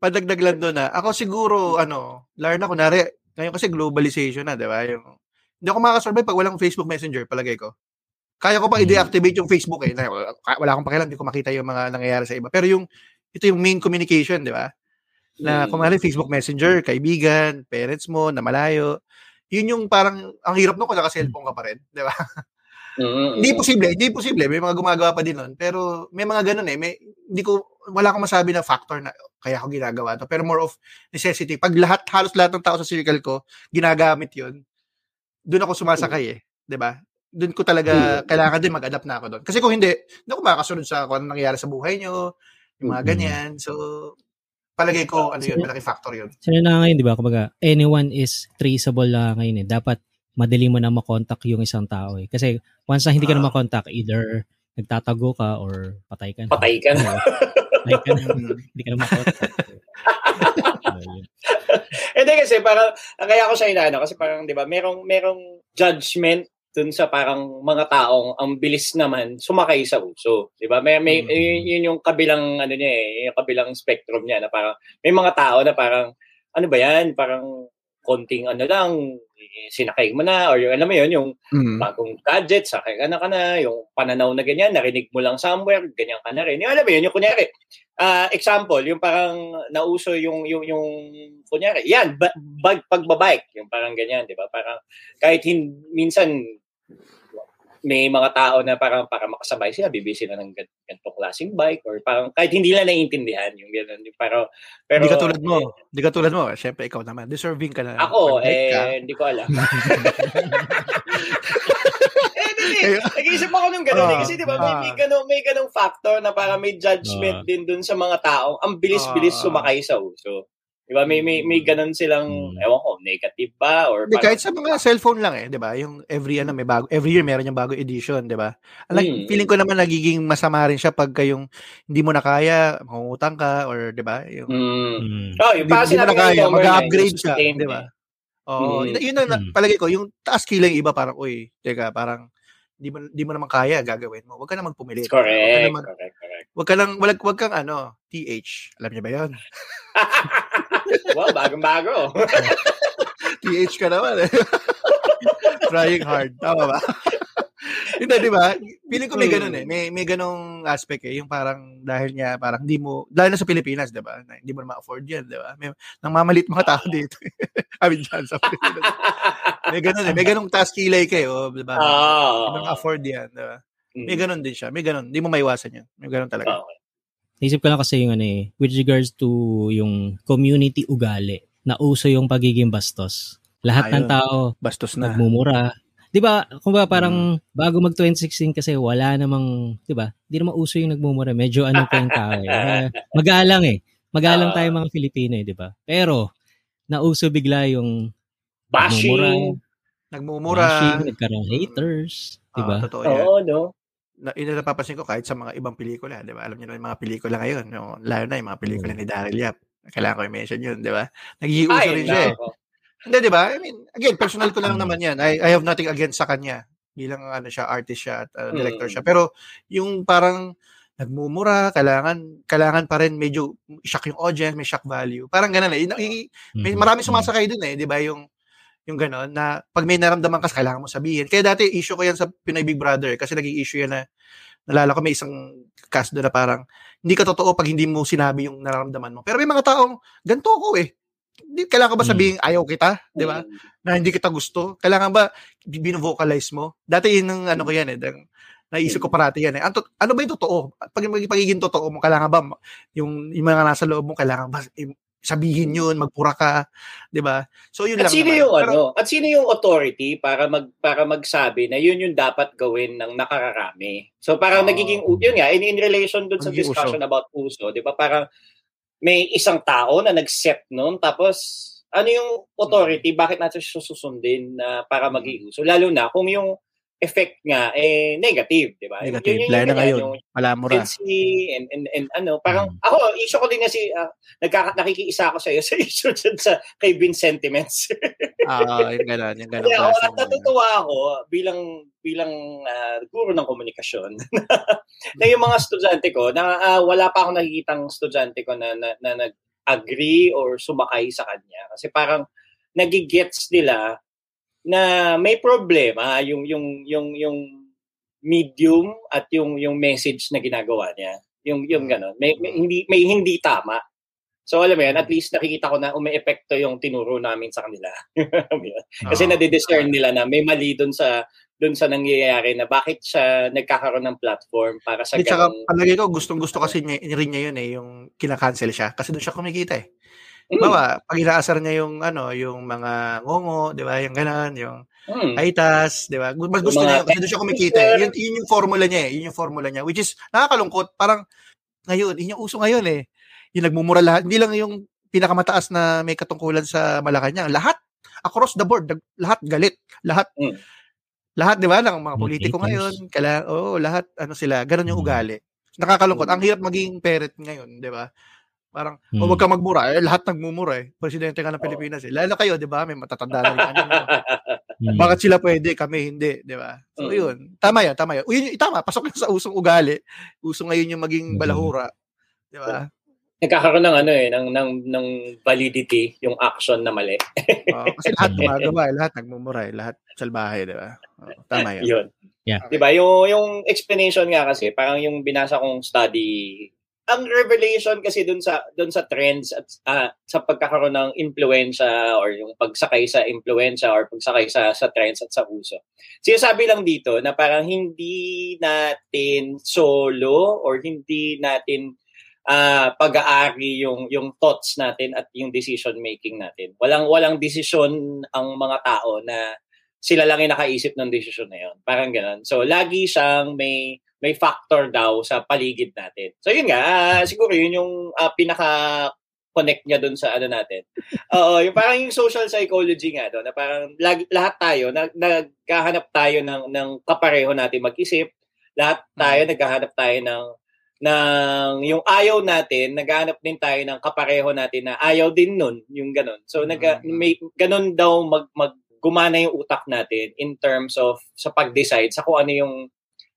padagdag lang doon na, ako siguro, ano, lalo na kunwari, ngayon kasi globalization na, di ba? Yung, hindi ako makasurvive pag walang Facebook Messenger, palagay ko. Kaya ko pa Hmm. i-deactivate yung Facebook eh. Wala akong pakialam, hindi ko makita yung mga nangyayari sa iba. Pero yung, ito yung main communication, di ba? Na Mm. kung ano, Facebook Messenger, kaibigan, parents mo, na malayo, yun yung parang, ang hirap nung kung naka-cellphone ka pa rin, di ba? Mm, Hindi mm. posible, hindi posible. May mga gumagawa pa din nun. Pero may mga ganun eh. May, hindi ko, wala akong masabi na factor na kaya ako ginagawa to. Pero more of necessity. Pag lahat, halos lahat ng tao sa circle ko, ginagamit yun, doon ako sumasakay eh. 'Di ba? Doon ko talaga, kailangan din mag-adapt na ako doon. Kasi kung hindi, hindi ako makakasunod sa kung ano nangyayari sa buhay nyo, yung mga Mm. ganyan. So, palagay ko, ano yun, malaki factor yun. Sino na ngayon, di ba? Kumbaga, anyone is traceable na ngayon eh. Dapat madali mo na makontak yung isang tao eh. Kasi once na hindi ka na Ah. makontak, either nagtatago ka or patay ka na. Patay ka na. Na. hindi ka na makontak. Hindi kasi parang, kaya ako siya inaano, kasi parang, di ba, merong, merong judgment dun sa parang mga taong ang bilis naman sumakay sa uso. Di ba? May, may, Mm. yun, yun yung kabilang, ano niya eh, yung kabilang spectrum niya na parang, may mga tao na parang, ano ba yan, parang konting ano lang, sinakay mo na, or yung, alam mo yun, yung Mm. bagong gadget, sakay ka na ka na, yung pananaw na ganyan, narinig mo lang somewhere, ganyan ka na rin. Yung alam mo yun, yung kunyari, ah example, yung parang nauso yung, yung, yung, kunyari, yan, ba, bag, pagbabike, yung parang ganyan, di ba? Parang, kahit hin, minsan, may mga tao na parang para makasabay sila, bibili sila ng gan- ganitong klaseng bike or parang kahit hindi nila naiintindihan yung gano'n. Yung Pero, pero Hindi ka tulad mo. Hindi ka tulad mo. Siyempre, ikaw naman. Deserving ka na. Ako, eh, ka. hindi ko alam. eh, hindi. Nag-iisip ako nung gano'n. eh, Ah, kasi di ba, may, ah. may, ganun, may ganung factor na para may judgment Ah. din dun sa mga tao. Ang bilis-bilis Ah. sumakay sa uso. Di ba? May, may, may ganun silang, Hmm. ewan ko, negative ba? Or parang- kahit sa mga cellphone lang eh, 'di ba? Yung every ano may bago, every year meron yung bago edition, 'di ba? Like, Mm. feeling ko naman nagiging masama rin siya pag yung hindi mo na kaya, mangungutang ka or 'di ba? Yung Mm. Mm. Oh, yung hindi, mo na kaya, mag-upgrade ka, sustain 'di ba? eh. Oo, Mm. yun, yun ang Mm. palagay ko, yung task kila yung iba parang, uy, teka, parang di mo di mo naman kaya gagawin mo. Huwag ka na magpumilit. Huwag ka Correct, na mag, correct, correct. huwag ka lang wag, wag kang ano, TH. Alam niyo ba 'yon? wow, bagong-bago. TH ka naman eh. Trying hard. Tama ba? Hindi, di ba? Feeling ko may ganun eh. May, may ganung aspect eh. Yung parang dahil niya, parang hindi mo, dahil na sa Pilipinas, di ba? Hindi mo na ma-afford yan, di ba? May, nang mamalit mga tao dito. I mean, dyan sa Pilipinas. May ganun eh. May ganung task kilay kayo, di ba? Ah. Hindi mo afford yan, di ba? Mm. May ganun din siya. May ganun. Hindi mo maiwasan yan. May ganun talaga. Okay. Naisip ko lang kasi yung ano eh, with regards to yung community ugali, na uso yung pagiging bastos. Lahat ng Ayun. tao Bastos na. nagmumura. 'Di ba? Kung ba parang bago mag 2016 kasi wala namang, 'di ba? Hindi naman uso yung nagmumura. Medyo ano pa yung tao eh. Magalang eh. Magalang Ah. tayo mga Filipino eh, 'di ba? Pero nauso bigla yung Bashing. Nagmumura. bashing, nagkaroon ng haters, 'di ba? Ah, totoo yan. Oo, no? Na, yun na napapansin ko kahit sa mga ibang pelikula, di ba? Alam niyo na yung mga pelikula ngayon, no? lalo na yung mga pelikula ni Daryl Yap. Kailangan ko i-mention yun, di ba? Naghihiuso Ay, rin siya eh. Hindi, di ba? I mean, again, personal ko lang Mm. naman yan. I, I have nothing against sa kanya. Bilang ano siya, artist siya at uh, director Mm. siya. Pero yung parang nagmumura, kailangan kailangan pa rin medyo shock yung audience, may shock value. Parang ganun eh. I- May Mhm. marami sumasakay dun eh, di ba? Yung yung gano'n, na pag may naramdaman ka, kailangan mo sabihin. Kaya dati, issue ko yan sa Pinoy Big Brother kasi naging issue yan na nalala ko may isang cast doon na parang hindi ka totoo pag hindi mo sinabi yung nararamdaman mo. Pero may mga taong, ganito ako eh. Di, kailangan ba sabihin ayaw kita, di ba? Mm. Na hindi kita gusto? Kailangan ba bino-vocalize mo? Dati yun ang ano ko yan eh. dang- Naisip ko parati yan eh. Ano, ano ba yung totoo? Pag yung pagiging totoo mo, kailangan ba yung, yung mga nasa loob mo, kailangan ba eh, sabihin yun, magpura ka, di ba? So yun At lang sino naman. yung Pero- ano? At sino yung authority para mag para magsabi na yun yung dapat gawin ng nakararami? So parang Oo. nagiging yun nga in, in relation dun sa discussion about uso, 'di ba? Parang may isang tao na nag-set noon tapos ano yung authority bakit natin siya susundin na para maging uso lalo na kung yung effect nga eh negative, 'di ba? Negative. Yun- yun yung na ngayon. yung Malamura. fancy and, and, and ano, parang Mm. ako, issue ko din na si, ah, nagkaka, nakikiisa ako sa iyo sa issue dyan sa kay Vince Sentiments. Ah, yung gano'n, yung gano'n. Kaya ako, natutuwa ako bilang bilang ah, guro ng komunikasyon na yung mga estudyante ko, na ah, wala pa akong nakikitang estudyante ko na, na, na nag-agree or sumakay sa kanya. Kasi parang nagigets nila na may problema yung yung yung yung medium at yung yung message na ginagawa niya. Yung yung ganun. May, may hindi may hindi tama. So alam mo yan, at least nakikita ko na umeepekto yung tinuro namin sa kanila. Kasi Oo. nadidiscern nila na may mali doon sa doon sa nangyayari na bakit siya nagkakaroon ng platform para sa Di, tsaka ganung palagi ko, gustong gusto kasi niya, rin niya yun eh, yung kinakancel siya. Kasi doon siya kumikita eh. Mm, Bawa, pag inaasar niya yung ano, yung mga ngongo, di ba? Yung ganan, yung mm. aitas, di ba? Mas gusto niya kasi doon siya kumikita. eh. Yun, yun yung formula niya eh. Yun yung formula niya. Which is, nakakalungkot. Parang, ngayon, yun yung uso ngayon eh. Yung nagmumura lahat. Hindi lang yung pinakamataas na may katungkulan sa Malacanang. Lahat, across the board, lahat galit. Lahat, Mm. lahat, di ba, ng mga politiko ngayon, kailangan, oo, lahat, ano sila, ganun yung Mm. ugali. Nakakalungkot. Mm. Ang hirap maging parent ngayon, di ba? Parang, Mm. oh, wag ka magmura. Eh, lahat nagmumura eh. Presidente ka ng. Pilipinas eh. Lalo kayo, di ba? May matatanda na rin. Ano, bakit sila pwede, kami hindi, di ba? So, Mm. yun. Tama yan, tama yan. Uy, yun, tama, pasok yun sa usong ugali. Uso ngayon yung maging Mm. balahura. Di ba? Nagkakaroon ng ano eh, ng, ng, ng validity yung action na mali. Oo, kasi lahat gumagawa eh. Lahat nagmumura eh. Lahat salbahe, di ba? Oo, tama yan. Yun. Yeah. 'Di ba? Yung yung explanation nga kasi, parang yung binasa kong study, ang revelation kasi dun sa dun sa trends at ah, sa pagkakaroon ng impluwensya or yung pagsakay sa impluwensya or pagsakay sa sa trends at sa uso. Sinasabi lang dito na parang hindi natin solo or hindi natin ah pag-aari yung yung thoughts natin at yung decision making natin. Walang walang desisyon ang mga tao na sila lang yung nakaisip ng desisyon na yun. Parang ganun. So, lagi siyang may may factor daw sa paligid natin. So, yun nga. ah, siguro yun yung ah, pinaka-connect niya dun sa ano natin. Oo, yung parang yung social psychology nga doon, na parang lagi, lahat tayo, nag, nagkahanap tayo ng, ng kapareho natin mag-isip. Lahat tayo, naghahanap tayo ng ng yung ayaw natin, naghahanap din tayo ng kapareho natin na ayaw din nun, yung ganun. So, nag, Mm. may, ganun daw mag, mag, gumana yung utak natin in terms of sa pag-decide sa kung ano yung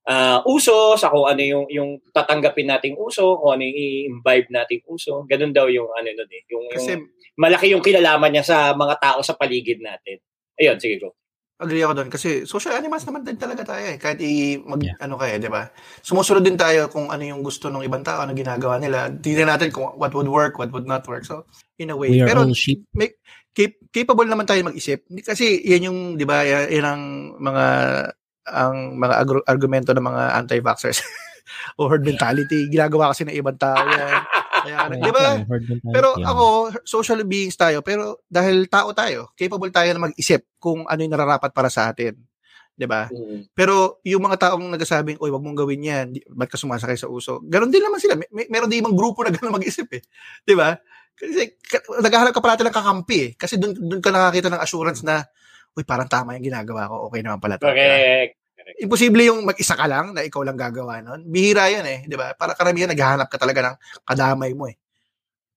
ah, uso, sa kung ano yung, yung tatanggapin nating uso, kung ano yung i-imbibe nating uso. Ganun daw yung ano nun eh. Yung, Kasi, yung malaki yung kilalaman niya sa mga tao sa paligid natin. Ayun, sige go. agree ako doon. Kasi social animals naman din talaga tayo eh. Kahit i, mag, Yeah. ano kaya, di ba? Sumusunod din tayo kung ano yung gusto ng ibang tao, ano ginagawa nila. Tingnan natin kung what would work, what would not work. So, in a way. We are Pero, all sheep. cap- capable naman tayo mag-isip. Kasi yan yung, di ba, yan ang mga ang mga agru- argumento ng mga anti-vaxxers o herd mentality. Ginagawa kasi ng ibang tao yan. Kaya, Right, di ba? Pero ako, social beings tayo, pero dahil tao tayo, capable tayo na mag-isip kung ano yung nararapat para sa atin. 'Di ba? Mm. Pero yung mga taong nagsasabing, "Oy, wag mong gawin 'yan. Ba't ka sumasakay sa uso?" Ganon din naman sila. May, may- meron din ibang grupo na gano'n mag-isip eh. 'Di ba? Kasi ka, naghahanap ka parati ng kakampi eh. Kasi doon doon ka nakakita ng assurance na, "Uy, parang tama yung ginagawa ko. Okay naman pala 'to." Di ba? Correct. Imposible yung mag-isa ka lang na ikaw lang gagawa nun. Bihira 'yan eh, 'di ba? Para karamihan naghahanap ka talaga ng kadamay mo eh.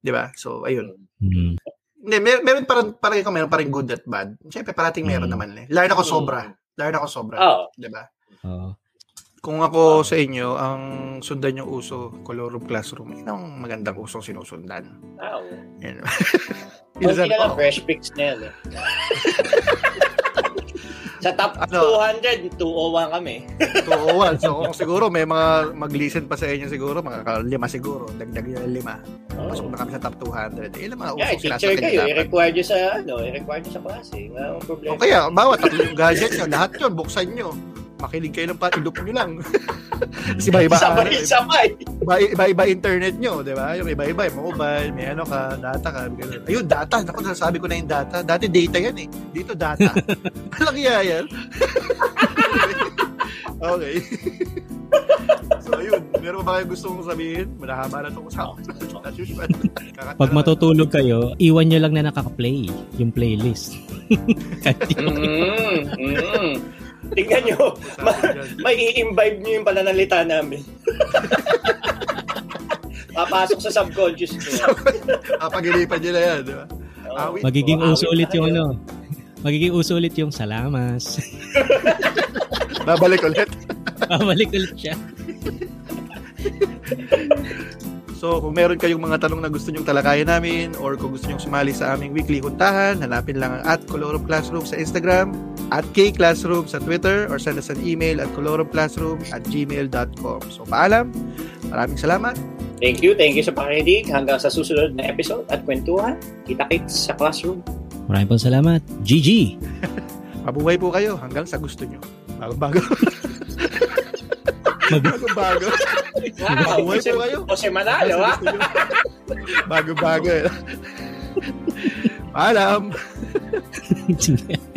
'Di ba? So, ayun. Mm. Hindi, mer- meron parang parang ikaw meron pa rin good at bad. Siyempre parating meron Mm. naman eh. Na ako Mm. sobra. Na ako sobra, Oo. 'di ba? Oo. Kung ako sa inyo, ang sundan yung uso, colorum classroom, yun ang magandang usong sinusundan. Ah, oo. Yan. Konti Minsan, na lang oh, fresh picks na yan. Eh. Sa top Ano? 200, 201 kami. Oo, so kung siguro may mga mag-listen pa sa inyo siguro, mga lima siguro, dagdag yung lima. Pasok na kami sa top 200. Eh, ilang mga Yeah, usong teacher sinasakyan kayo, dapat. i-require nyo sa, ano, i-require nyo sa klase. Wala akong problema. O kaya, bawat tatlo yung gadget nyo, lahat yun, buksan nyo. Makinig kayo ng pa, ilup nyo lang. Kasi iba-iba, Sabay-sabay. iba, iba-iba internet nyo, di ba? Yung iba-iba, yung mobile, may ano ka, data ka. ganun. Ayun, data. Naku, nasabi ko na yung data. Dati data yan eh. Dito data. Iya yan. okay. so, ayun. Meron ba kayo gusto mong sabihin? Malahaba na itong usapan. As usual. Pag matutulog kayo, iwan nyo lang na nakaka-play yung playlist. Mm, mm. Tingnan nyo, ma- may i-imbibe nyo yung pananalita namin. Papasok sa subconscious nyo. Papagilipan nyo na yan, di ba? Awit. magiging awit uso ulit yung ano. Magiging uso ulit yung salamas. Babalik ulit. Babalik ulit siya. So, kung meron kayong mga tanong na gusto nyong talakayan namin or kung gusto nyong sumali sa aming weekly huntahan, hanapin lang ang at Colorum Classroom sa Instagram, at K-Classroom sa Twitter, or send us an email at colorumclassroom at gmail.com. So, paalam. Maraming salamat. Thank you, thank you sa pakinig. Hanggang sa susunod na episode at kwentuhan. Kita-kits sa classroom. Maraming pong salamat. GG! Mabuhay po kayo hanggang sa gusto nyo. Bago-bago. Bago-bago. Wow, Jose, po kayo. Jose Manalo, ha? Nyo. Bago-bago. Paalam. Sige.